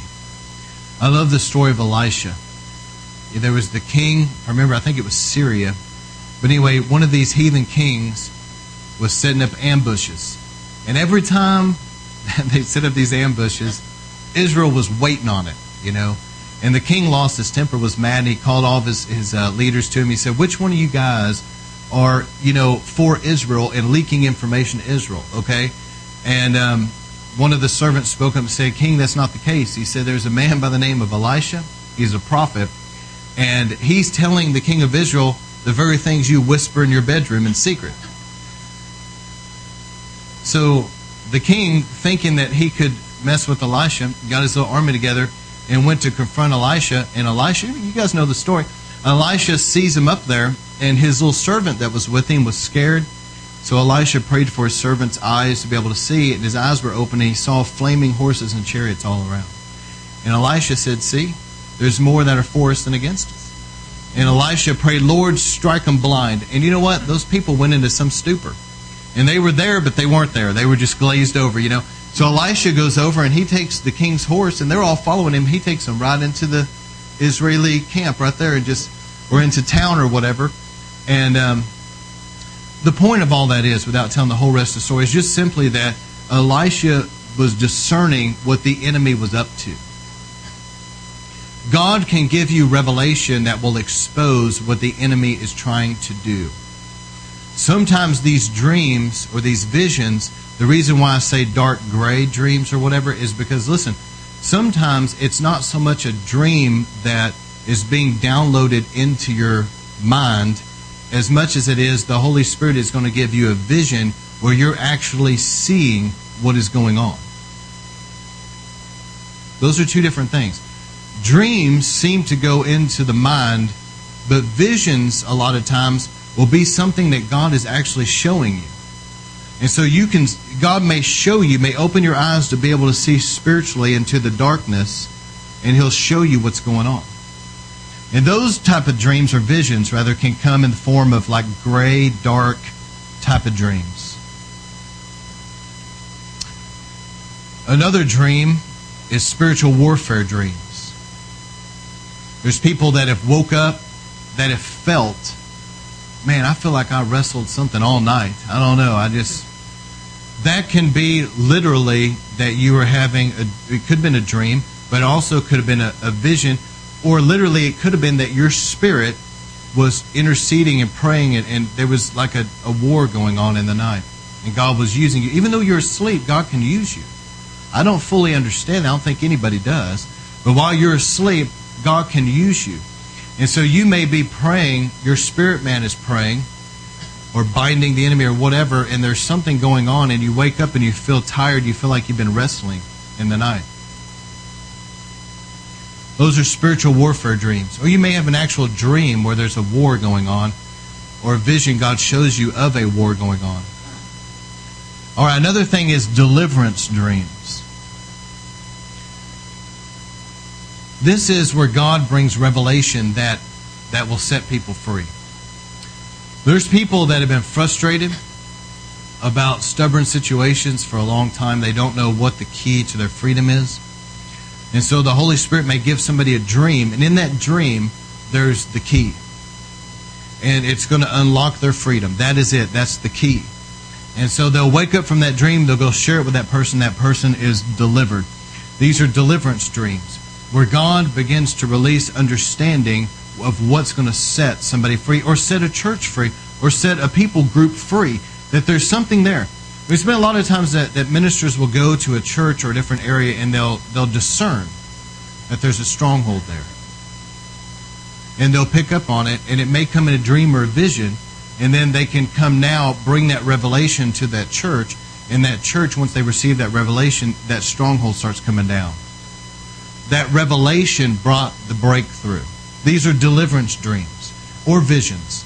I love the story of Elisha. There was the king, I remember, I think it was Syria. But anyway, one of these heathen kings was setting up ambushes. And every time they set up these ambushes, Israel was waiting on it, you know. And the king lost his temper, was mad, and he called all of his, his uh, leaders to him. He said, Which one of you guys are, you know, for Israel and leaking information to Israel, okay? And um, one of the servants spoke up and said, King, that's not the case. He said, There's a man by the name of Elisha. He's a prophet. And he's telling the king of Israel the very things you whisper in your bedroom in secret. So the king, thinking that he could mess with Elisha, got his little army together, and went to confront Elisha. And Elisha, you guys know the story. Elisha sees him up there, and his little servant that was with him was scared. So Elisha prayed for his servant's eyes to be able to see, and his eyes were open, and he saw flaming horses and chariots all around. And Elisha said, See, there's more that are for us than against us. And Elisha prayed, Lord, strike them blind. And you know what? Those people went into some stupor. And they were there, but they weren't there. They were just glazed over, you know. So Elisha goes over and he takes the king's horse, and they're all following him. He takes them right into the Israeli camp right there, and just or into town or whatever. And um, the point of all that is, without telling the whole rest of the story, is just simply that Elisha was discerning what the enemy was up to. God can give you revelation that will expose what the enemy is trying to do. Sometimes these dreams or these visions, the reason why I say dark gray dreams or whatever is because, listen, sometimes it's not so much a dream that is being downloaded into your mind as much as it is the Holy Spirit is going to give you a vision where you're actually seeing what is going on. Those are two different things dreams seem to go into the mind, but visions, a lot of times, will be something that God is actually showing you. And so you can, God may show you, may open your eyes to be able to see spiritually into the darkness, and He'll show you what's going on. And those type of dreams or visions, rather, can come in the form of like gray, dark type of dreams. Another dream is spiritual warfare dreams. There's people that have woke up, that have felt, man, I feel like I wrestled something all night. I don't know. I just that can be literally that you were having a, it could have been a dream, but also could have been a, a vision, or literally it could have been that your spirit was interceding and praying, and, and there was like a, a war going on in the night, and God was using you. Even though you're asleep, God can use you. I don't fully understand. I don't think anybody does. But while you're asleep, God can use you. And so you may be praying, your spirit man is praying, or binding the enemy or whatever, and there's something going on, and you wake up and you feel tired, you feel like you've been wrestling in the night. Those are spiritual warfare dreams. Or you may have an actual dream where there's a war going on, or a vision God shows you of a war going on. All right, another thing is deliverance dreams. This is where God brings revelation that, that will set people free. There's people that have been frustrated about stubborn situations for a long time. They don't know what the key to their freedom is. And so the Holy Spirit may give somebody a dream, and in that dream, there's the key. And it's going to unlock their freedom. That is it. That's the key. And so they'll wake up from that dream, they'll go share it with that person. That person is delivered. These are deliverance dreams where God begins to release understanding of what's going to set somebody free or set a church free or set a people group free. That there's something there. There's been a lot of times that, that ministers will go to a church or a different area and they'll they'll discern that there's a stronghold there. And they'll pick up on it and it may come in a dream or a vision and then they can come now bring that revelation to that church and that church once they receive that revelation that stronghold starts coming down that revelation brought the breakthrough. These are deliverance dreams or visions.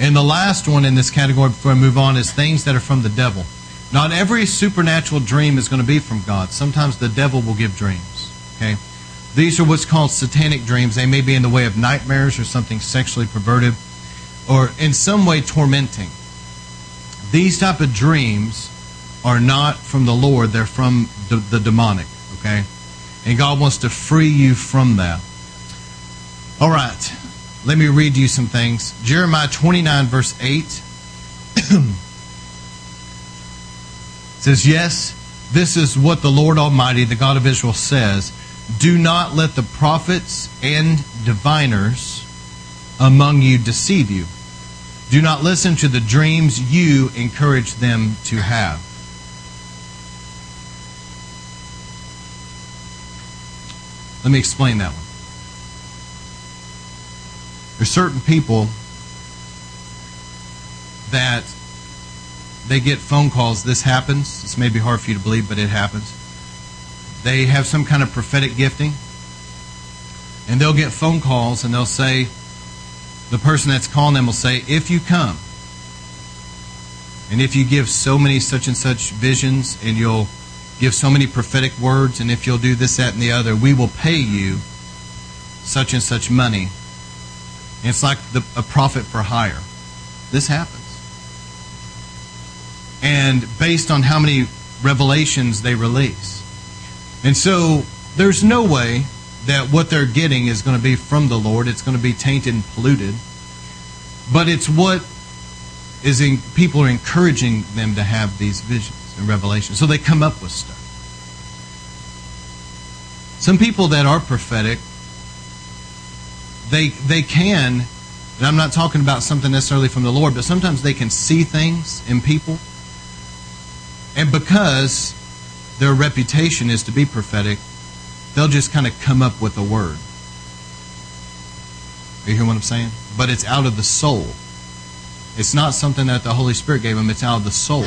And the last one in this category before I move on is things that are from the devil. Not every supernatural dream is going to be from God. Sometimes the devil will give dreams. Okay? These are what's called satanic dreams. They may be in the way of nightmares or something sexually perverted or in some way tormenting. These type of dreams are not from the Lord, they're from the, the demonic. Okay? And God wants to free you from that. All right. Let me read you some things. Jeremiah 29, verse 8 says, Yes, this is what the Lord Almighty, the God of Israel, says Do not let the prophets and diviners among you deceive you. Do not listen to the dreams you encourage them to have. Let me explain that one. There's certain people that they get phone calls. This happens. This may be hard for you to believe, but it happens. They have some kind of prophetic gifting, and they'll get phone calls, and they'll say, the person that's calling them will say, if you come, and if you give so many such and such visions, and you'll give so many prophetic words, and if you'll do this, that, and the other, we will pay you such and such money. And it's like the, a prophet for hire. This happens. And based on how many revelations they release. And so there's no way that what they're getting is going to be from the Lord. It's going to be tainted and polluted. But it's what is in, people are encouraging them to have these visions and revelations. So they come up with stuff. Some people that are prophetic, they they can, and I'm not talking about something necessarily from the Lord, but sometimes they can see things in people. And because their reputation is to be prophetic, they'll just kind of come up with a word. You hear what I'm saying? But it's out of the soul. It's not something that the Holy Spirit gave them, it's out of the soul.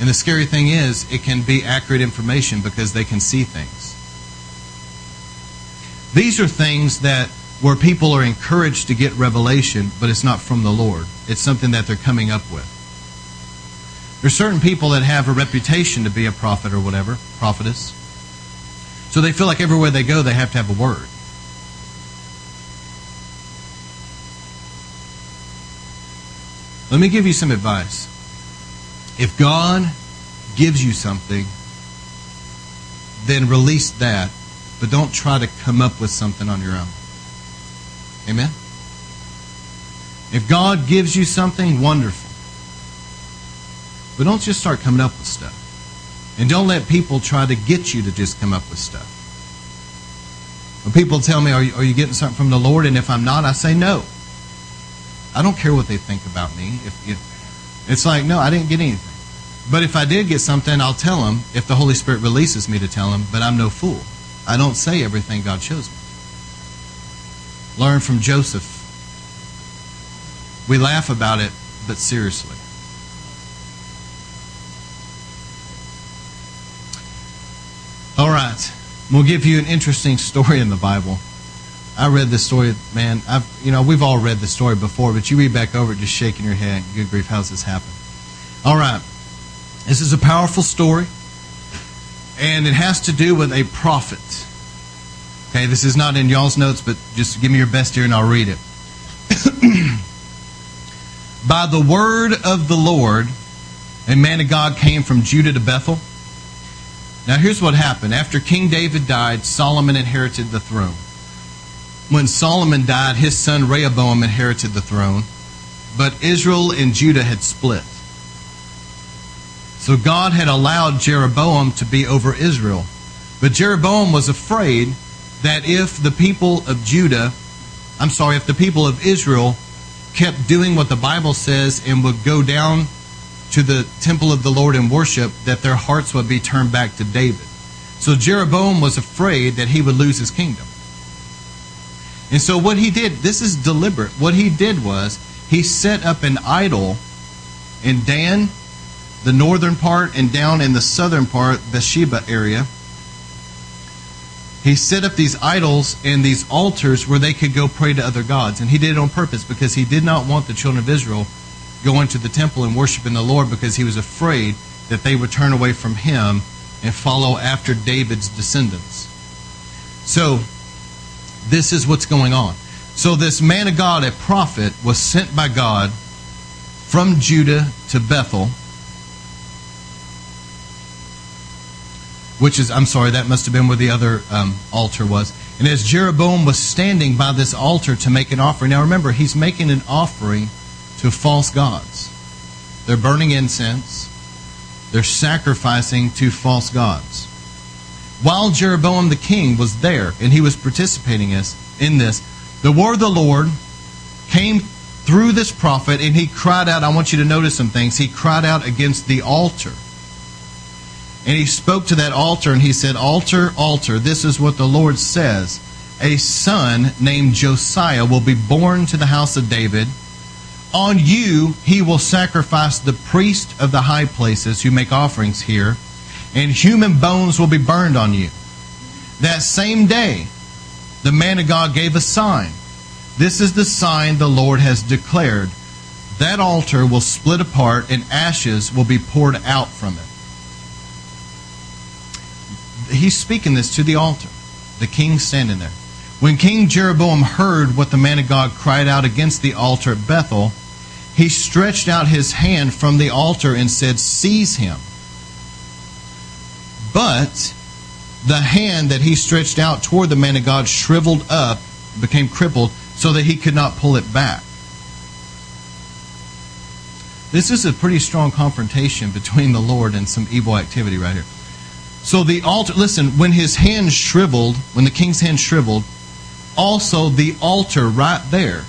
And the scary thing is, it can be accurate information because they can see things. These are things that where people are encouraged to get revelation, but it's not from the Lord. It's something that they're coming up with. There's certain people that have a reputation to be a prophet or whatever, prophetess. So they feel like everywhere they go, they have to have a word. Let me give you some advice. If God gives you something, then release that, but don't try to come up with something on your own. Amen? If God gives you something, wonderful. But don't just start coming up with stuff. And don't let people try to get you to just come up with stuff. When people tell me, are you, are you getting something from the Lord? And if I'm not, I say no. I don't care what they think about me. If, if It's like, no, I didn't get anything. But if I did get something, I'll tell them if the Holy Spirit releases me to tell them, but I'm no fool. I don't say everything God shows me. Learn from Joseph. We laugh about it, but seriously. All right. We'll give you an interesting story in the Bible. I read this story, man. I've, you know, we've all read the story before, but you read back over it, just shaking your head. Good grief, how's this happen? All right. This is a powerful story, and it has to do with a prophet. Okay, this is not in y'all's notes, but just give me your best here and I'll read it. By the word of the Lord, a man of God came from Judah to Bethel now, here's what happened. After King David died, Solomon inherited the throne. When Solomon died, his son Rehoboam inherited the throne, but Israel and Judah had split. So God had allowed Jeroboam to be over Israel. But Jeroboam was afraid that if the people of Judah, I'm sorry, if the people of Israel kept doing what the Bible says and would go down to the temple of the Lord and worship, that their hearts would be turned back to David. So Jeroboam was afraid that he would lose his kingdom. And so what he did, this is deliberate. What he did was he set up an idol in Dan, the northern part, and down in the southern part, Beersheba area. He set up these idols and these altars where they could go pray to other gods. And he did it on purpose because he did not want the children of Israel going to the temple and worshiping the Lord because he was afraid that they would turn away from him and follow after David's descendants. So, this is what's going on. So, this man of God, a prophet, was sent by God from Judah to Bethel, which is, I'm sorry, that must have been where the other um, altar was. And as Jeroboam was standing by this altar to make an offering, now remember, he's making an offering to false gods. They're burning incense. They're sacrificing to false gods. While Jeroboam the king was there and he was participating in this, the word of the Lord came through this prophet and he cried out. I want you to notice some things. He cried out against the altar. And he spoke to that altar and he said, Altar, altar, this is what the Lord says. A son named Josiah will be born to the house of David On you he will sacrifice the priest of the high places who make offerings here, and human bones will be burned on you. That same day, the man of God gave a sign. This is the sign the Lord has declared. That altar will split apart, and ashes will be poured out from it. He's speaking this to the altar. The king standing there. When King Jeroboam heard what the man of God cried out against the altar at Bethel, he stretched out his hand from the altar and said, Seize him. But the hand that he stretched out toward the man of God shriveled up, became crippled, so that he could not pull it back. This is a pretty strong confrontation between the Lord and some evil activity right here. So the altar, listen, when his hand shriveled, when the king's hand shriveled, also the altar right there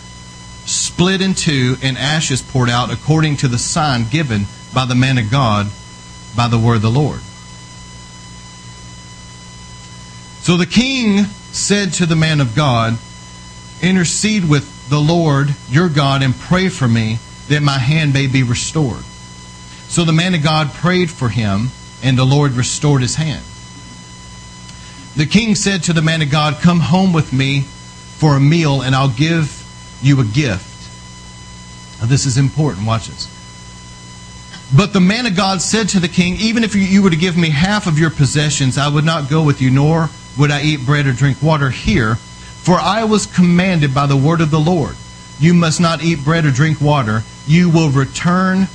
split in two and ashes poured out according to the sign given by the man of God by the word of the Lord. So the king said to the man of God, Intercede with the Lord your God and pray for me that my hand may be restored. So the man of God prayed for him, and the Lord restored his hand. The king said to the man of God, Come home with me for a meal, and I'll give you a gift. Now, this is important. Watch this. But the man of God said to the king, Even if you were to give me half of your possessions, I would not go with you, nor would I eat bread or drink water here, for I was commanded by the word of the Lord. You must not eat bread or drink water. You will return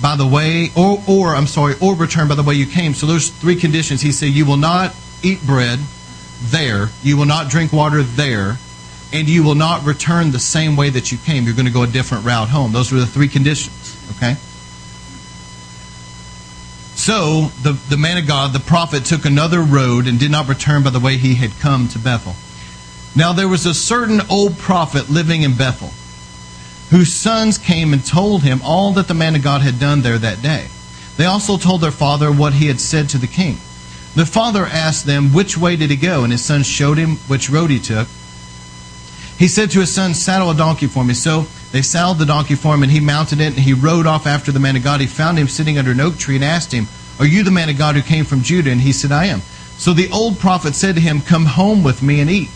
by the way, or, or I'm sorry, or return by the way you came. So there's three conditions. He said, You will not eat bread there, you will not drink water there, and you will not return the same way that you came. You're going to go a different route home. Those were the three conditions. Okay? So the, the man of God, the prophet, took another road and did not return by the way he had come to Bethel. Now there was a certain old prophet living in Bethel, whose sons came and told him all that the man of God had done there that day. They also told their father what he had said to the king. The father asked them, Which way did he go? And his son showed him which road he took. He said to his son, Saddle a donkey for me. So they saddled the donkey for him, and he mounted it, and he rode off after the man of God. He found him sitting under an oak tree and asked him, are you the man of God who came from Judah? And he said, I am. So the old prophet said to him, Come home with me and eat.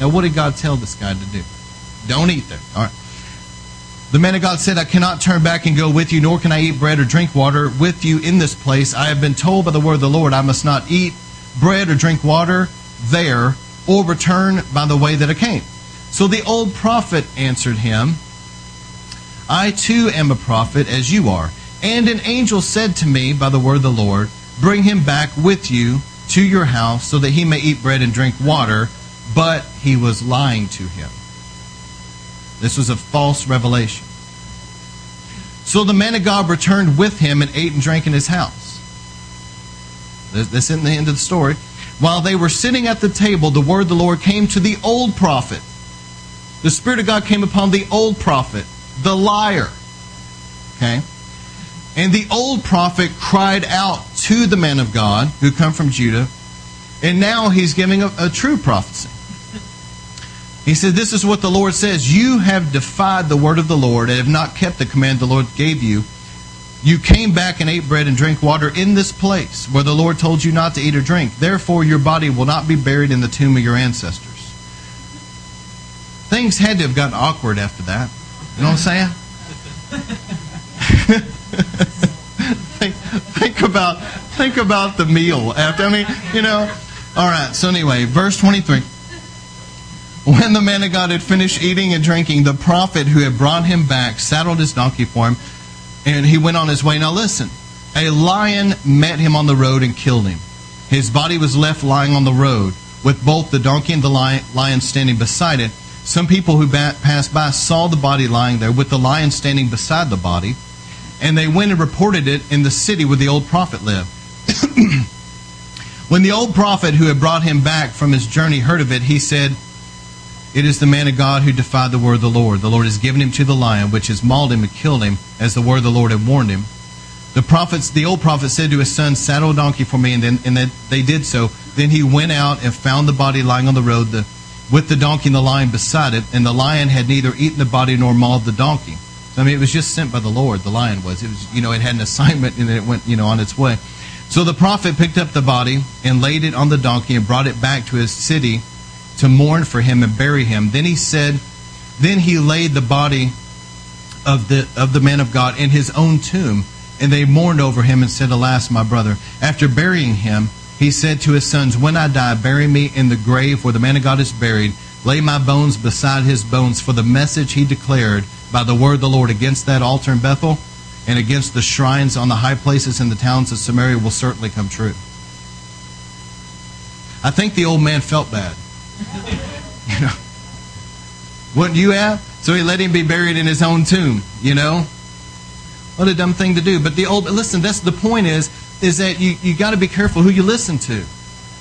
Now, what did God tell this guy to do? Don't eat there. All right. The man of God said, I cannot turn back and go with you, nor can I eat bread or drink water with you in this place. I have been told by the word of the Lord, I must not eat bread or drink water there, or return by the way that I came. So the old prophet answered him, I too am a prophet, as you are. And an angel said to me by the word of the Lord, Bring him back with you to your house so that he may eat bread and drink water. But he was lying to him. This was a false revelation. So the man of God returned with him and ate and drank in his house. This isn't the end of the story. While they were sitting at the table, the word of the Lord came to the old prophet. The Spirit of God came upon the old prophet, the liar. Okay? And the old prophet cried out to the man of God who come from Judah, and now he's giving a, a true prophecy. He said, This is what the Lord says You have defied the word of the Lord and have not kept the command the Lord gave you. You came back and ate bread and drank water in this place where the Lord told you not to eat or drink. Therefore, your body will not be buried in the tomb of your ancestors. Things had to have gotten awkward after that. You know what I'm saying? think, think about think about the meal after. I mean, you know. All right. So anyway, verse 23. When the man of God had finished eating and drinking, the prophet who had brought him back saddled his donkey for him, and he went on his way. Now listen, a lion met him on the road and killed him. His body was left lying on the road, with both the donkey and the lion standing beside it. Some people who passed by saw the body lying there, with the lion standing beside the body and they went and reported it in the city where the old prophet lived. when the old prophet who had brought him back from his journey heard of it, he said, It is the man of God who defied the word of the Lord. The Lord has given him to the lion, which has mauled him and killed him, as the word of the Lord had warned him. The prophets, the old prophet said to his son, Saddle a donkey for me, and then and they did so. Then he went out and found the body lying on the road. The with the donkey and the lion beside it, and the lion had neither eaten the body nor mauled the donkey. So, I mean, it was just sent by the Lord. The lion was. It was, you know, it had an assignment, and it went, you know, on its way. So the prophet picked up the body and laid it on the donkey and brought it back to his city to mourn for him and bury him. Then he said, then he laid the body of the of the man of God in his own tomb, and they mourned over him and said, Alas, my brother. After burying him, he said to his sons, When I die, bury me in the grave where the man of God is buried. Lay my bones beside his bones, for the message he declared by the word of the Lord against that altar in Bethel and against the shrines on the high places in the towns of Samaria will certainly come true. I think the old man felt bad. you know, wouldn't you have? So he let him be buried in his own tomb. You know, what a dumb thing to do. But the old listen. That's the point. Is is that you, you got to be careful who you listen to.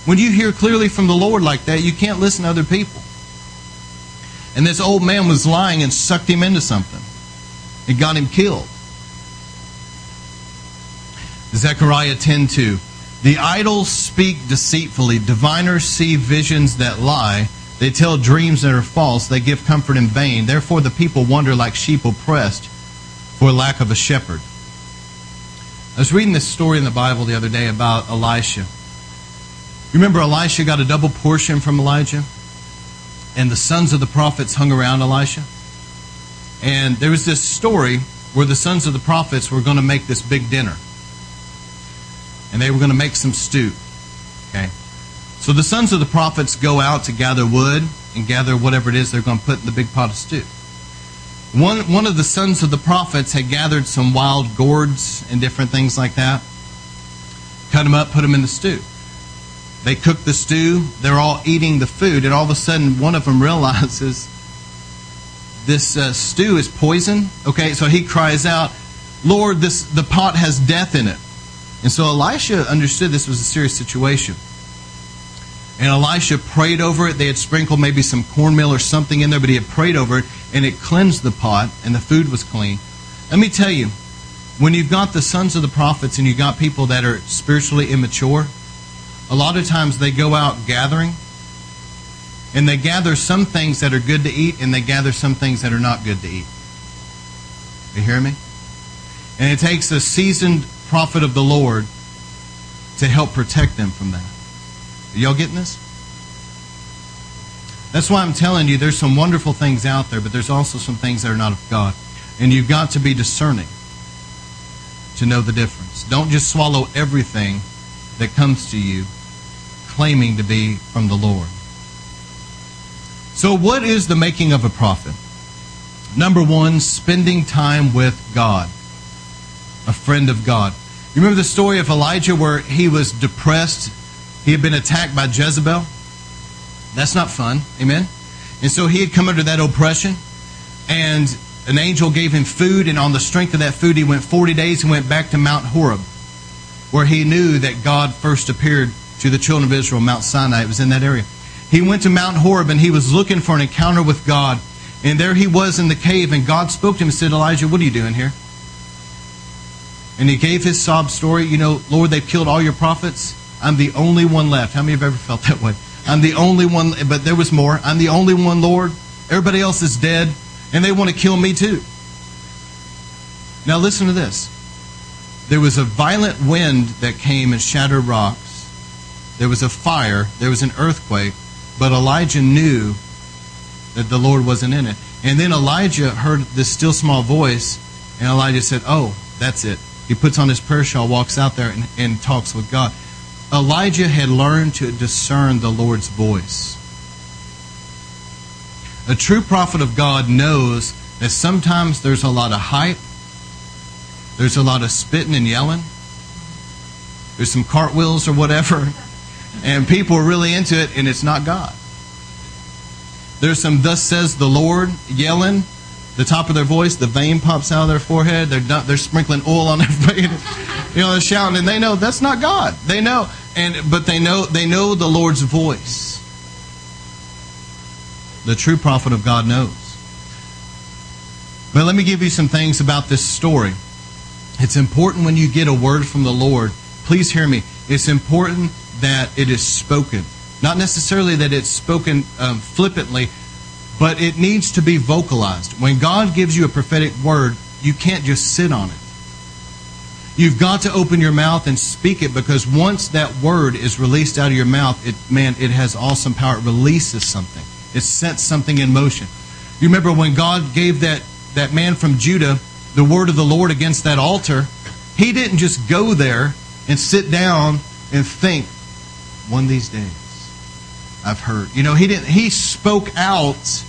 When you hear clearly from the Lord like that, you can't listen to other people. And this old man was lying and sucked him into something. It got him killed. Zechariah 10:2. The idols speak deceitfully. Diviners see visions that lie. They tell dreams that are false. They give comfort in vain. Therefore the people wander like sheep oppressed for lack of a shepherd. I was reading this story in the Bible the other day about Elisha. You remember Elisha got a double portion from Elijah? And the sons of the prophets hung around Elisha? And there was this story where the sons of the prophets were going to make this big dinner. And they were going to make some stew. Okay? So the sons of the prophets go out to gather wood and gather whatever it is they're going to put in the big pot of stew. One, one of the sons of the prophets had gathered some wild gourds and different things like that, cut them up, put them in the stew. They cook the stew, they're all eating the food, and all of a sudden one of them realizes this uh, stew is poison. Okay, so he cries out, Lord, this the pot has death in it. And so Elisha understood this was a serious situation. And Elisha prayed over it. They had sprinkled maybe some cornmeal or something in there, but he had prayed over it, and it cleansed the pot, and the food was clean. Let me tell you, when you've got the sons of the prophets and you've got people that are spiritually immature, a lot of times they go out gathering, and they gather some things that are good to eat, and they gather some things that are not good to eat. You hear me? And it takes a seasoned prophet of the Lord to help protect them from that. Are y'all getting this? That's why I'm telling you there's some wonderful things out there, but there's also some things that are not of God. And you've got to be discerning to know the difference. Don't just swallow everything that comes to you claiming to be from the Lord. So, what is the making of a prophet? Number one, spending time with God, a friend of God. You remember the story of Elijah where he was depressed he had been attacked by Jezebel. That's not fun. Amen? And so he had come under that oppression. And an angel gave him food. And on the strength of that food, he went 40 days and went back to Mount Horeb, where he knew that God first appeared to the children of Israel, Mount Sinai. It was in that area. He went to Mount Horeb and he was looking for an encounter with God. And there he was in the cave. And God spoke to him and said, Elijah, what are you doing here? And he gave his sob story. You know, Lord, they've killed all your prophets. I'm the only one left. How many have ever felt that way? I'm the only one, but there was more. I'm the only one, Lord. Everybody else is dead, and they want to kill me too. Now, listen to this. There was a violent wind that came and shattered rocks. There was a fire. There was an earthquake. But Elijah knew that the Lord wasn't in it. And then Elijah heard this still small voice, and Elijah said, Oh, that's it. He puts on his prayer shawl, walks out there, and, and talks with God. Elijah had learned to discern the Lord's voice. A true prophet of God knows that sometimes there's a lot of hype, there's a lot of spitting and yelling, there's some cartwheels or whatever, and people are really into it, and it's not God. There's some thus says the Lord yelling, the top of their voice, the vein pops out of their forehead, they're, they're sprinkling oil on everybody, you know, they're shouting, and they know that's not God. They know and but they know they know the Lord's voice. The true prophet of God knows. But let me give you some things about this story. It's important when you get a word from the Lord, please hear me. It's important that it is spoken. Not necessarily that it's spoken um, flippantly, but it needs to be vocalized. When God gives you a prophetic word, you can't just sit on it. You've got to open your mouth and speak it because once that word is released out of your mouth, it man, it has awesome power. It releases something. It sets something in motion. You remember when God gave that, that man from Judah the word of the Lord against that altar, he didn't just go there and sit down and think, one of these days I've heard. You know, he didn't he spoke out.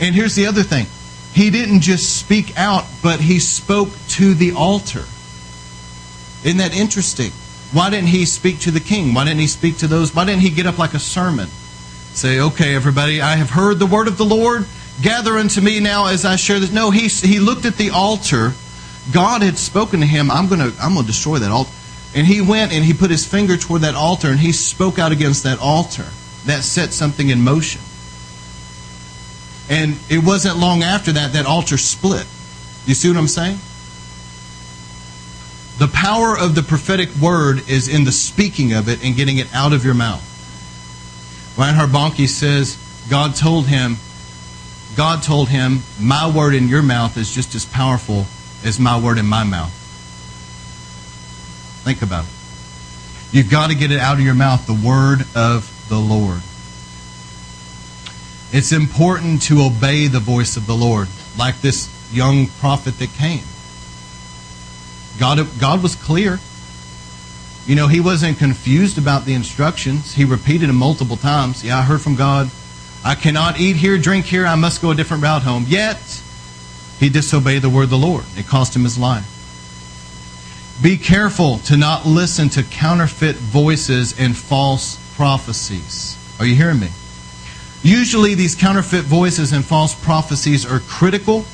And here's the other thing. He didn't just speak out, but he spoke to the altar. Isn't that interesting? Why didn't he speak to the king? Why didn't he speak to those? Why didn't he get up like a sermon? Say, okay, everybody, I have heard the word of the Lord. Gather unto me now as I share this. No, he, he looked at the altar. God had spoken to him, I'm going to I'm going to destroy that altar. And he went and he put his finger toward that altar and he spoke out against that altar. That set something in motion. And it wasn't long after that that altar split. You see what I'm saying? The power of the prophetic word is in the speaking of it and getting it out of your mouth. Reinhard Bonnke says God told him, God told him, my word in your mouth is just as powerful as my word in my mouth. Think about it. You've got to get it out of your mouth, the word of the Lord. It's important to obey the voice of the Lord, like this young prophet that came. God, God was clear. You know, he wasn't confused about the instructions. He repeated them multiple times. Yeah, I heard from God. I cannot eat here, drink here. I must go a different route home. Yet, he disobeyed the word of the Lord. It cost him his life. Be careful to not listen to counterfeit voices and false prophecies. Are you hearing me? Usually, these counterfeit voices and false prophecies are critical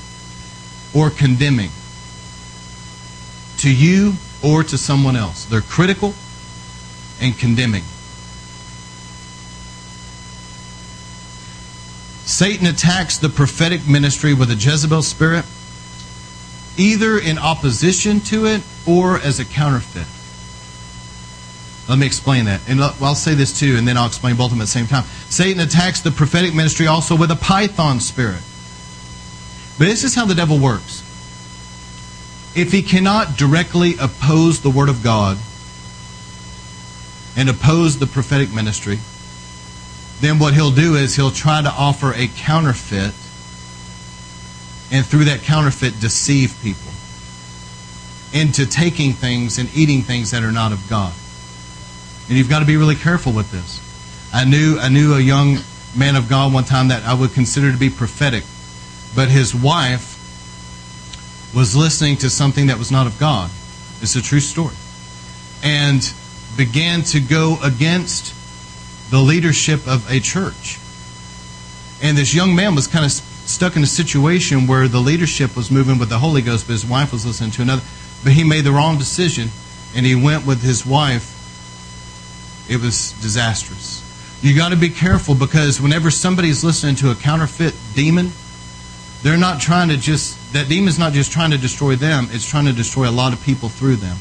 or condemning to you or to someone else. They're critical and condemning. Satan attacks the prophetic ministry with a Jezebel spirit, either in opposition to it or as a counterfeit. Let me explain that. And I'll say this too, and then I'll explain both of them at the same time. Satan attacks the prophetic ministry also with a python spirit. But this is how the devil works. If he cannot directly oppose the Word of God and oppose the prophetic ministry, then what he'll do is he'll try to offer a counterfeit and through that counterfeit deceive people into taking things and eating things that are not of God. And you've got to be really careful with this. I knew I knew a young man of God one time that I would consider to be prophetic, but his wife was listening to something that was not of God. It's a true story. And began to go against the leadership of a church. And this young man was kind of stuck in a situation where the leadership was moving with the Holy Ghost, but his wife was listening to another. But he made the wrong decision, and he went with his wife. It was disastrous. You got to be careful because whenever somebody's listening to a counterfeit demon, they're not trying to just, that demon's not just trying to destroy them, it's trying to destroy a lot of people through them.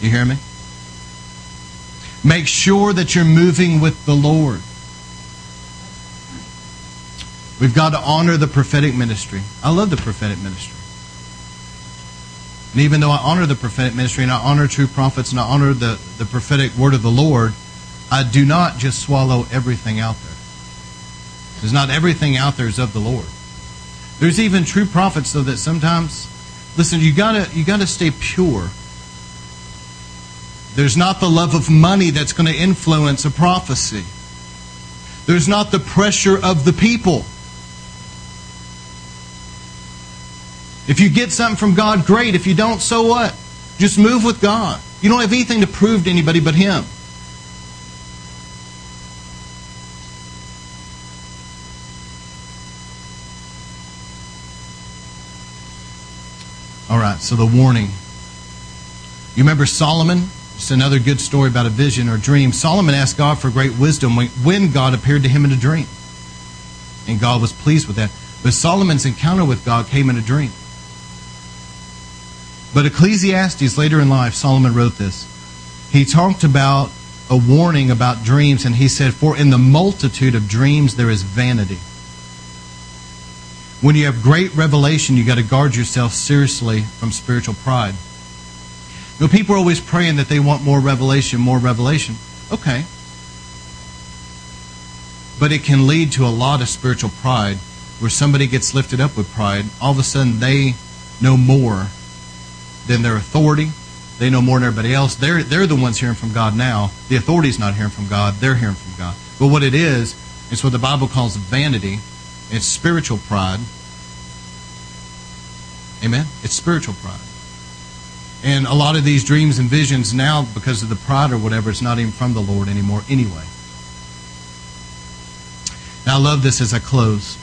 You hear me? Make sure that you're moving with the Lord. We've got to honor the prophetic ministry. I love the prophetic ministry. And even though I honor the prophetic ministry and I honor true prophets and I honor the, the prophetic word of the Lord, I do not just swallow everything out there. Because not everything out there is of the Lord. There's even true prophets, though, that sometimes, listen, you gotta you gotta stay pure there's not the love of money that's going to influence a prophecy. There's not the pressure of the people. If you get something from God, great. If you don't, so what? Just move with God. You don't have anything to prove to anybody but Him. All right, so the warning. You remember Solomon? It's another good story about a vision or dream. Solomon asked God for great wisdom when God appeared to him in a dream. And God was pleased with that. But Solomon's encounter with God came in a dream. But Ecclesiastes, later in life, Solomon wrote this. He talked about a warning about dreams, and he said, For in the multitude of dreams there is vanity. When you have great revelation, you got to guard yourself seriously from spiritual pride. You know, people are always praying that they want more revelation, more revelation. Okay. But it can lead to a lot of spiritual pride where somebody gets lifted up with pride. All of a sudden, they know more than their authority. They know more than everybody else. They're, they're the ones hearing from God now. The authority's not hearing from God. They're hearing from God. But what it is, it's what the Bible calls vanity. It's spiritual pride. Amen? It's spiritual pride. And a lot of these dreams and visions now, because of the pride or whatever, it's not even from the Lord anymore anyway. Now, I love this as I close.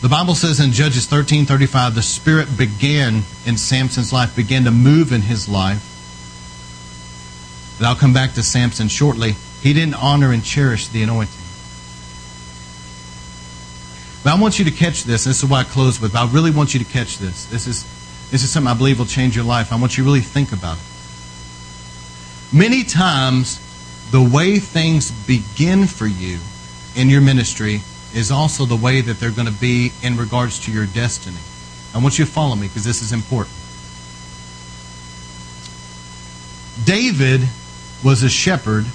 The Bible says in Judges 13:35 the spirit began in Samson's life began to move in his life. And I'll come back to Samson shortly. He didn't honor and cherish the anointing. But I want you to catch this. This is why I close with. I really want you to catch this. This is this is something I believe will change your life. I want you to really think about it. Many times the way things begin for you in your ministry is also the way that they're going to be in regards to your destiny. I want you to follow me because this is important. David was a shepherd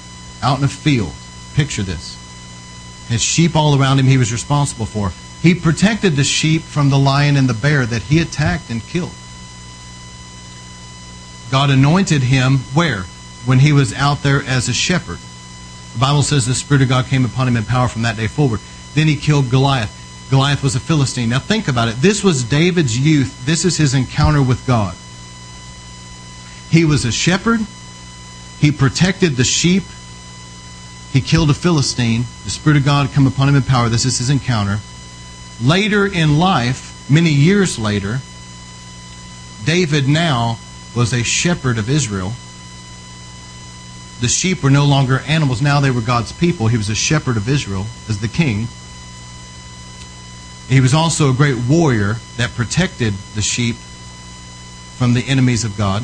out in a field. Picture this. His sheep all around him he was responsible for. He protected the sheep from the lion and the bear that he attacked and killed. God anointed him where? When he was out there as a shepherd. The Bible says the Spirit of God came upon him in power from that day forward. Then he killed Goliath. Goliath was a Philistine. Now think about it. This was David's youth. This is his encounter with God. He was a shepherd. He protected the sheep. He killed a Philistine. The Spirit of God come upon him in power. This is his encounter. Later in life, many years later, David now was a shepherd of Israel. The sheep were no longer animals. Now they were God's people. He was a shepherd of Israel as the king. He was also a great warrior that protected the sheep from the enemies of God.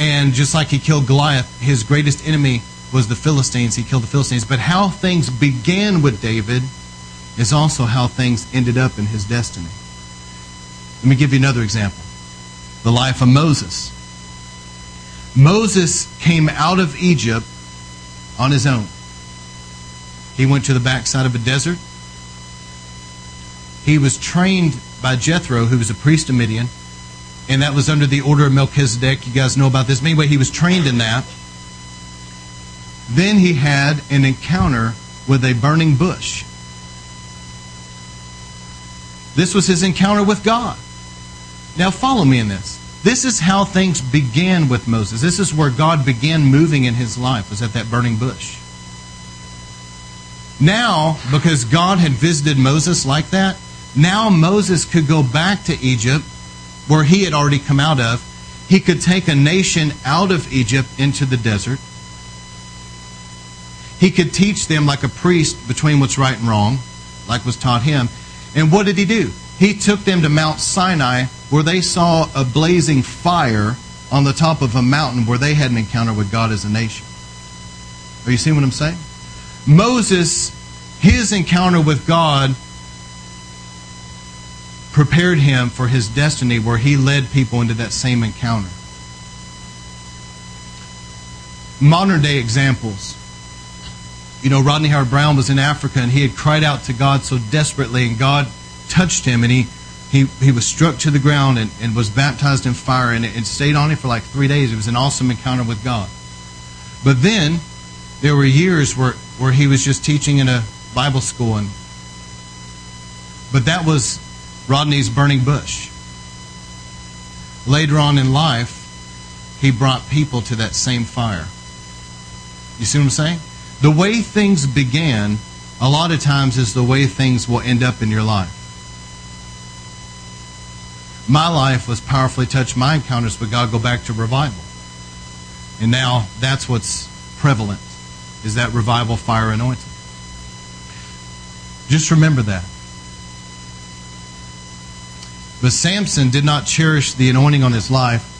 And just like he killed Goliath, his greatest enemy was the Philistines. He killed the Philistines. But how things began with David is also how things ended up in his destiny. Let me give you another example the life of Moses. Moses came out of Egypt on his own. He went to the backside of a desert he was trained by Jethro, who was a priest of Midian, and that was under the order of Melchizedek. You guys know about this. Anyway, he was trained in that. Then he had an encounter with a burning bush. This was his encounter with God. Now, follow me in this. This is how things began with Moses. This is where God began moving in his life, was at that burning bush. Now, because God had visited Moses like that, now Moses could go back to Egypt, where he had already come out of. He could take a nation out of Egypt into the desert. He could teach them like a priest between what's right and wrong, like was taught him. And what did he do? He took them to Mount Sinai, where they saw a blazing fire on the top of a mountain where they had an encounter with God as a nation. Are you seeing what I'm saying? Moses, his encounter with God prepared him for his destiny where he led people into that same encounter. Modern day examples. You know, Rodney Howard-Browne was in Africa and he had cried out to God so desperately, and God touched him and he, he, he was struck to the ground and, and was baptized in fire and it, stayed on him for like three days. It was an awesome encounter with God. But then there were years where, where he was just teaching in a Bible school and but that was Rodney's burning bush. Later on in life, he brought people to that same fire. You see what I'm saying? The way things began, a lot of times, is the way things will end up in your life. My life was powerfully touched. My encounters with God go back to revival. And now that's what's prevalent, is that revival fire anointing. Just remember that. But Samson did not cherish the anointing on his life.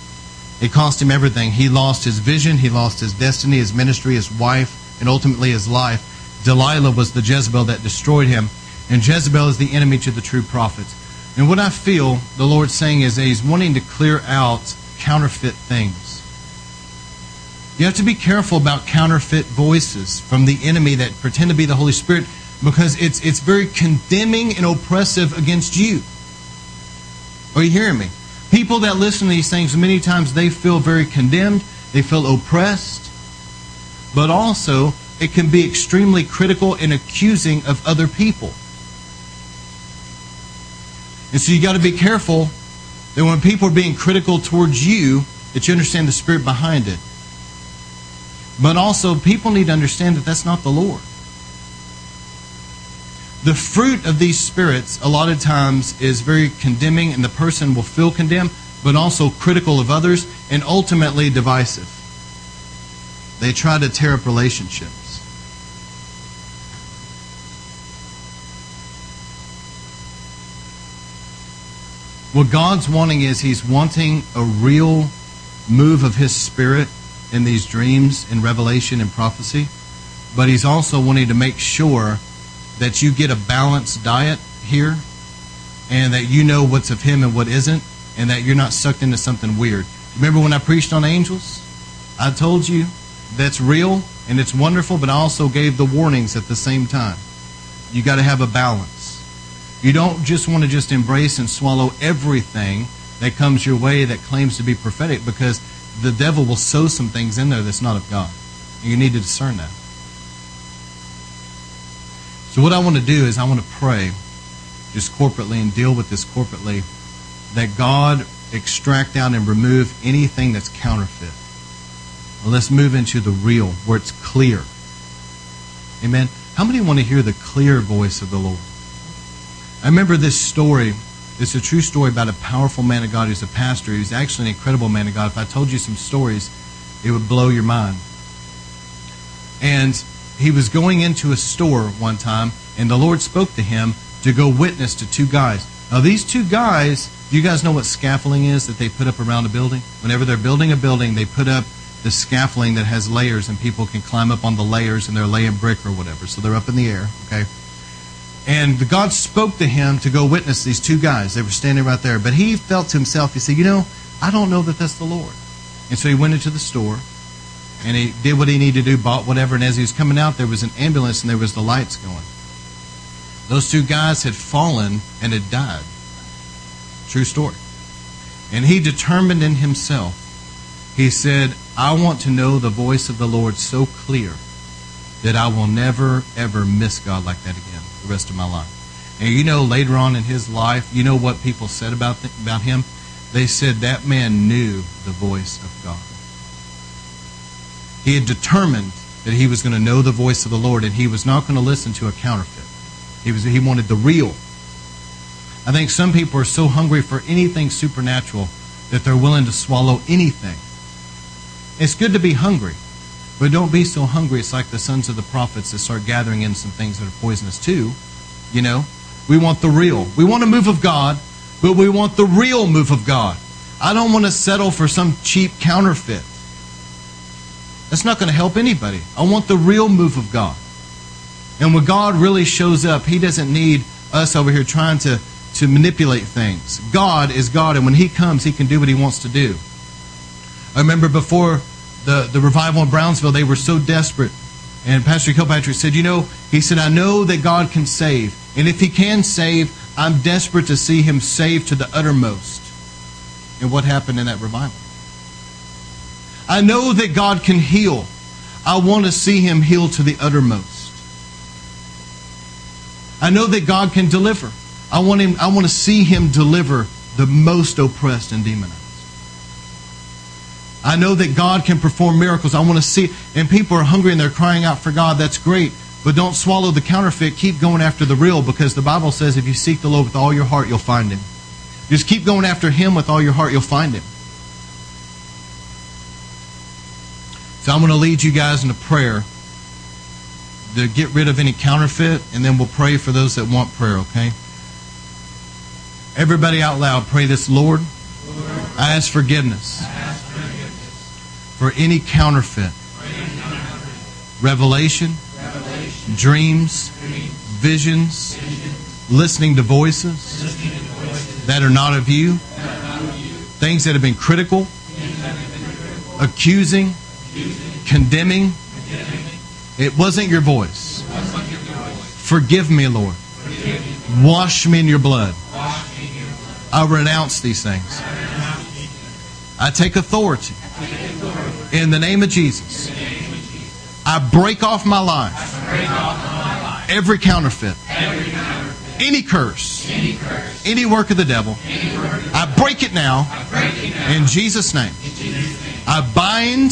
It cost him everything. He lost his vision, he lost his destiny, his ministry, his wife, and ultimately his life. Delilah was the Jezebel that destroyed him, and Jezebel is the enemy to the true prophets. And what I feel the Lord's saying is that He's wanting to clear out counterfeit things. You have to be careful about counterfeit voices from the enemy that pretend to be the Holy Spirit because it's, it's very condemning and oppressive against you. Are you hearing me? People that listen to these things, many times they feel very condemned, they feel oppressed, but also it can be extremely critical and accusing of other people. And so you got to be careful that when people are being critical towards you, that you understand the spirit behind it. But also, people need to understand that that's not the Lord. The fruit of these spirits, a lot of times, is very condemning, and the person will feel condemned, but also critical of others, and ultimately divisive. They try to tear up relationships. What God's wanting is He's wanting a real move of His Spirit in these dreams in Revelation and prophecy, but He's also wanting to make sure that you get a balanced diet here and that you know what's of Him and what isn't, and that you're not sucked into something weird. Remember when I preached on angels? I told you that's real and it's wonderful, but I also gave the warnings at the same time. You got to have a balance. You don't just want to just embrace and swallow everything that comes your way that claims to be prophetic because the devil will sow some things in there that's not of God. And you need to discern that. So, what I want to do is I want to pray just corporately and deal with this corporately that God extract out and remove anything that's counterfeit. Let's move into the real, where it's clear. Amen. How many want to hear the clear voice of the Lord? I remember this story. It's a true story about a powerful man of God who's a pastor. He's actually an incredible man of God. If I told you some stories, it would blow your mind. And he was going into a store one time, and the Lord spoke to him to go witness to two guys. Now, these two guys, do you guys know what scaffolding is that they put up around a building? Whenever they're building a building, they put up the scaffolding that has layers, and people can climb up on the layers, and they're laying brick or whatever. So they're up in the air, okay? And God spoke to him to go witness these two guys. They were standing right there. But he felt to himself, he said, You know, I don't know that that's the Lord. And so he went into the store and he did what he needed to do, bought whatever. And as he was coming out, there was an ambulance and there was the lights going. Those two guys had fallen and had died. True story. And he determined in himself, he said, I want to know the voice of the Lord so clear that I will never, ever miss God like that again the rest of my life. And you know, later on in his life, you know what people said about, the, about him? They said that man knew the voice of God. He had determined that he was going to know the voice of the Lord and he was not going to listen to a counterfeit. He, was, he wanted the real. I think some people are so hungry for anything supernatural that they're willing to swallow anything. It's good to be hungry, but don't be so hungry. It's like the sons of the prophets that start gathering in some things that are poisonous too. You know, we want the real. We want a move of God, but we want the real move of God. I don't want to settle for some cheap counterfeit. That's not going to help anybody. I want the real move of God. And when God really shows up, He doesn't need us over here trying to, to manipulate things. God is God, and when He comes, He can do what He wants to do. I remember before the, the revival in Brownsville, they were so desperate. And Pastor Kilpatrick said, You know, he said, I know that God can save. And if he can save, I'm desperate to see him saved to the uttermost. And what happened in that revival? I know that God can heal. I want to see him heal to the uttermost. I know that God can deliver. I want him I want to see him deliver the most oppressed and demonized. I know that God can perform miracles. I want to see, and people are hungry and they're crying out for God. That's great. But don't swallow the counterfeit. Keep going after the real because the Bible says if you seek the Lord with all your heart, you'll find him. Just keep going after him with all your heart, you'll find him. So I'm going to lead you guys into prayer to get rid of any counterfeit, and then we'll pray for those that want prayer, okay? Everybody out loud, pray this Lord. Lord I ask forgiveness. I ask forgiveness for any counterfeit. Revelation, dreams, visions, listening to voices that are not of you, things that have been critical, accusing, condemning. It wasn't your voice. Forgive me, Lord. Wash me in your blood. I renounce these things. I take authority in the name of Jesus. I break off my life every counterfeit, any curse, any work of the devil. I break it now in Jesus' name. I bind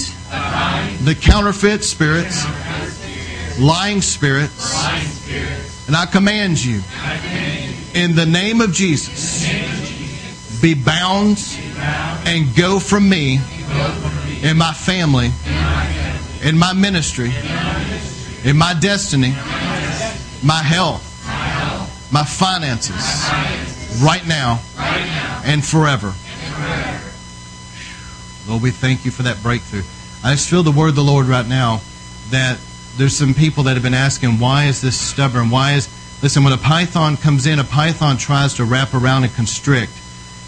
the counterfeit spirits, lying spirits, and I command you in the name of Jesus be bound and go from me in my family, in my ministry, in my destiny, my health, my finances, right now and forever. Lord, we thank you for that breakthrough. I just feel the word of the Lord right now that there's some people that have been asking, why is this stubborn? Why is, listen, when a python comes in, a python tries to wrap around and constrict.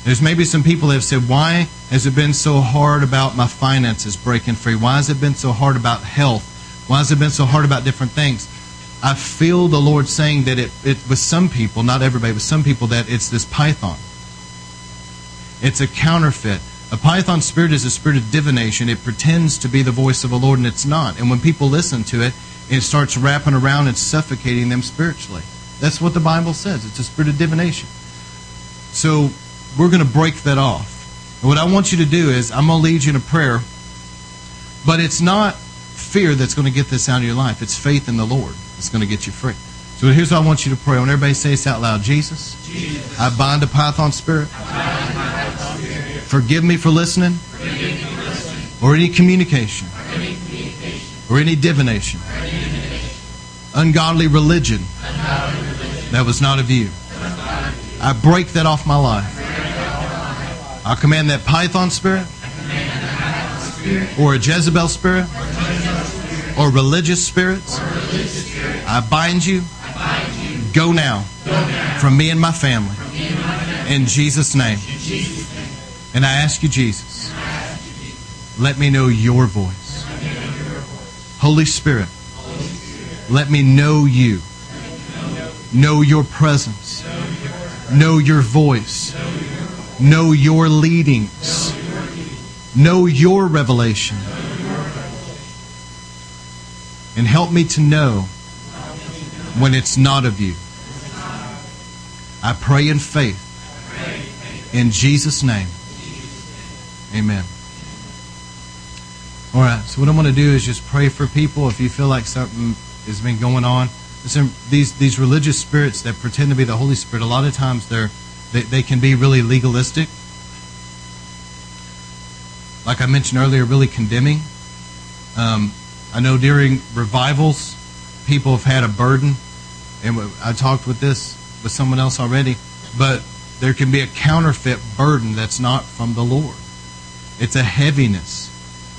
There's maybe some people that have said, Why has it been so hard about my finances breaking free? Why has it been so hard about health? Why has it been so hard about different things? I feel the Lord saying that it, it with some people, not everybody, but some people, that it's this python. It's a counterfeit. A python spirit is a spirit of divination. It pretends to be the voice of the Lord, and it's not. And when people listen to it, it starts wrapping around and suffocating them spiritually. That's what the Bible says. It's a spirit of divination. So we're going to break that off. And what I want you to do is, I'm going to lead you in a prayer, but it's not fear that's going to get this out of your life. It's faith in the Lord that's going to get you free. So here's what I want you to pray. When everybody say this out loud, Jesus, Jesus. I bind a python spirit. Forgive me for listening, me for listening. Or, any communication. or any communication or any divination, or any divination. Ungodly, religion Ungodly religion that was not of you. I break that off my life. I command that python spirit, or a Jezebel spirit, or religious spirits. I bind you. Go now from me and my family. In Jesus' name. And I ask you, Jesus, let me know your voice. Holy Spirit, let me know you. Know your presence. Know your voice Know your leadings. Know your revelation. And help me to know when it's not of you. I pray in faith. In Jesus' name. Amen. All right, so what I'm going to do is just pray for people if you feel like something has been going on. Listen, these, these religious spirits that pretend to be the Holy Spirit, a lot of times they're they, they can be really legalistic. Like I mentioned earlier, really condemning. Um, I know during revivals, people have had a burden, and I talked with this with someone else already, but there can be a counterfeit burden that's not from the Lord. It's a heaviness.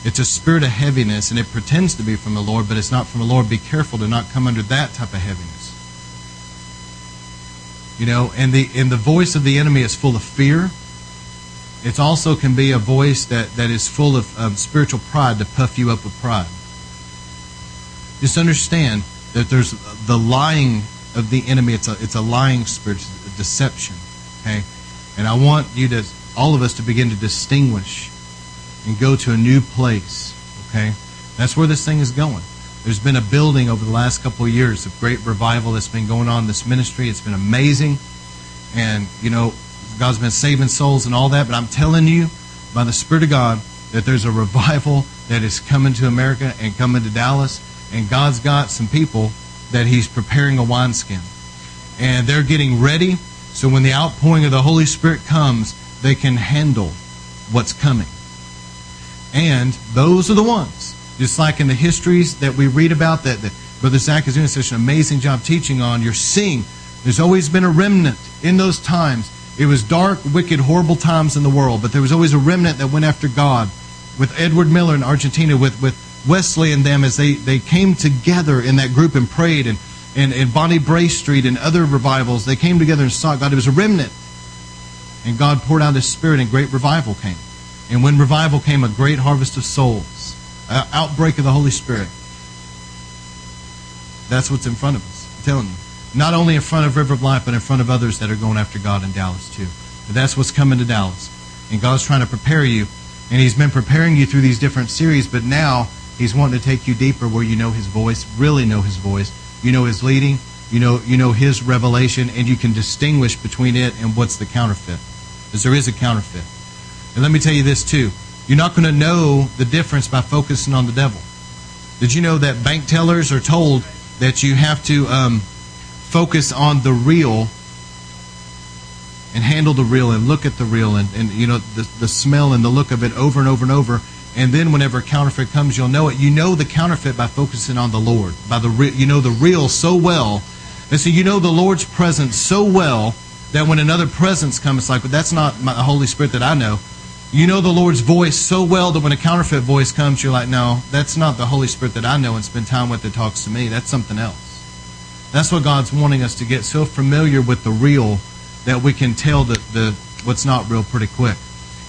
It's a spirit of heaviness, and it pretends to be from the Lord, but it's not from the Lord. Be careful to not come under that type of heaviness. You know, and the and the voice of the enemy is full of fear. It also can be a voice that, that is full of um, spiritual pride to puff you up with pride. Just understand that there's the lying of the enemy. It's a it's a lying spirit, it's a deception. Okay, and I want you to all of us to begin to distinguish and go to a new place. Okay, that's where this thing is going. There's been a building over the last couple of years of great revival that's been going on in this ministry. It's been amazing. And, you know, God's been saving souls and all that. But I'm telling you, by the Spirit of God, that there's a revival that is coming to America and coming to Dallas. And God's got some people that He's preparing a wineskin. And they're getting ready. So when the outpouring of the Holy Spirit comes, they can handle what's coming. And those are the ones just like in the histories that we read about that, that Brother Zach is doing such an amazing job teaching on, you're seeing there's always been a remnant in those times. It was dark, wicked, horrible times in the world, but there was always a remnant that went after God with Edward Miller in Argentina, with, with Wesley and them as they, they came together in that group and prayed, and, and, and Bonnie Street and other revivals, they came together and sought God. It was a remnant. And God poured out His Spirit, and great revival came. And when revival came, a great harvest of souls, an outbreak of the Holy Spirit. That's what's in front of us. I'm telling you. Not only in front of River of Life, but in front of others that are going after God in Dallas too. But that's what's coming to Dallas. And God's trying to prepare you. And He's been preparing you through these different series, but now He's wanting to take you deeper where you know His voice, really know His voice. You know His leading, you know, you know His revelation, and you can distinguish between it and what's the counterfeit. Because there is a counterfeit. And let me tell you this too. You're not going to know the difference by focusing on the devil. Did you know that bank tellers are told that you have to um, focus on the real and handle the real and look at the real and, and you know the, the smell and the look of it over and over and over and then whenever counterfeit comes you'll know it you know the counterfeit by focusing on the lord by the re- you know the real so well and so you know the lord's presence so well that when another presence comes it's like but that's not my, the holy spirit that i know you know the lord's voice so well that when a counterfeit voice comes you're like no that's not the holy spirit that i know and spend time with that talks to me that's something else that's what god's wanting us to get so familiar with the real that we can tell the, the what's not real pretty quick.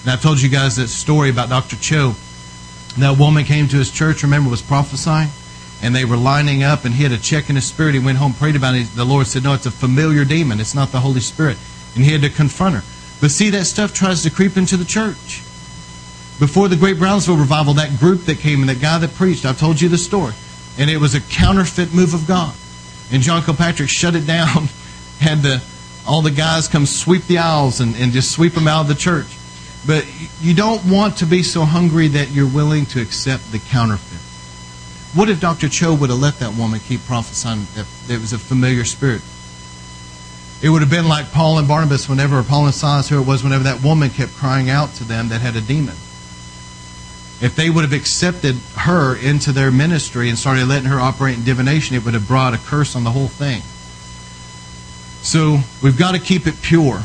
And I told you guys that story about Dr. Cho. That woman came to his church, remember, was prophesying, and they were lining up, and he had a check in his spirit. He went home, prayed about it. The Lord said, No, it's a familiar demon. It's not the Holy Spirit. And he had to confront her. But see, that stuff tries to creep into the church. Before the Great Brownsville revival, that group that came and that guy that preached, I've told you the story. And it was a counterfeit move of God. And John Kilpatrick shut it down, had the uh, all the guys come sweep the aisles and, and just sweep them out of the church. But you don't want to be so hungry that you're willing to accept the counterfeit. What if Dr. Cho would have let that woman keep prophesying that it was a familiar spirit? It would have been like Paul and Barnabas whenever, Paul and Silas, who it was, whenever that woman kept crying out to them that had a demon. If they would have accepted her into their ministry and started letting her operate in divination, it would have brought a curse on the whole thing. So we've got to keep it pure.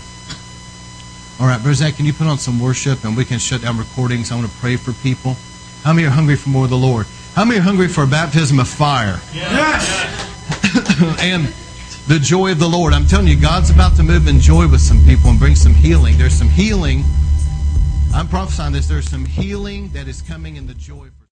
All right, Brother Zach, can you put on some worship and we can shut down recordings? I want to pray for people. How many are hungry for more of the Lord? How many are hungry for a baptism of fire? Yes. and the joy of the Lord. I'm telling you, God's about to move in joy with some people and bring some healing. There's some healing. I'm prophesying this. There's some healing that is coming in the joy.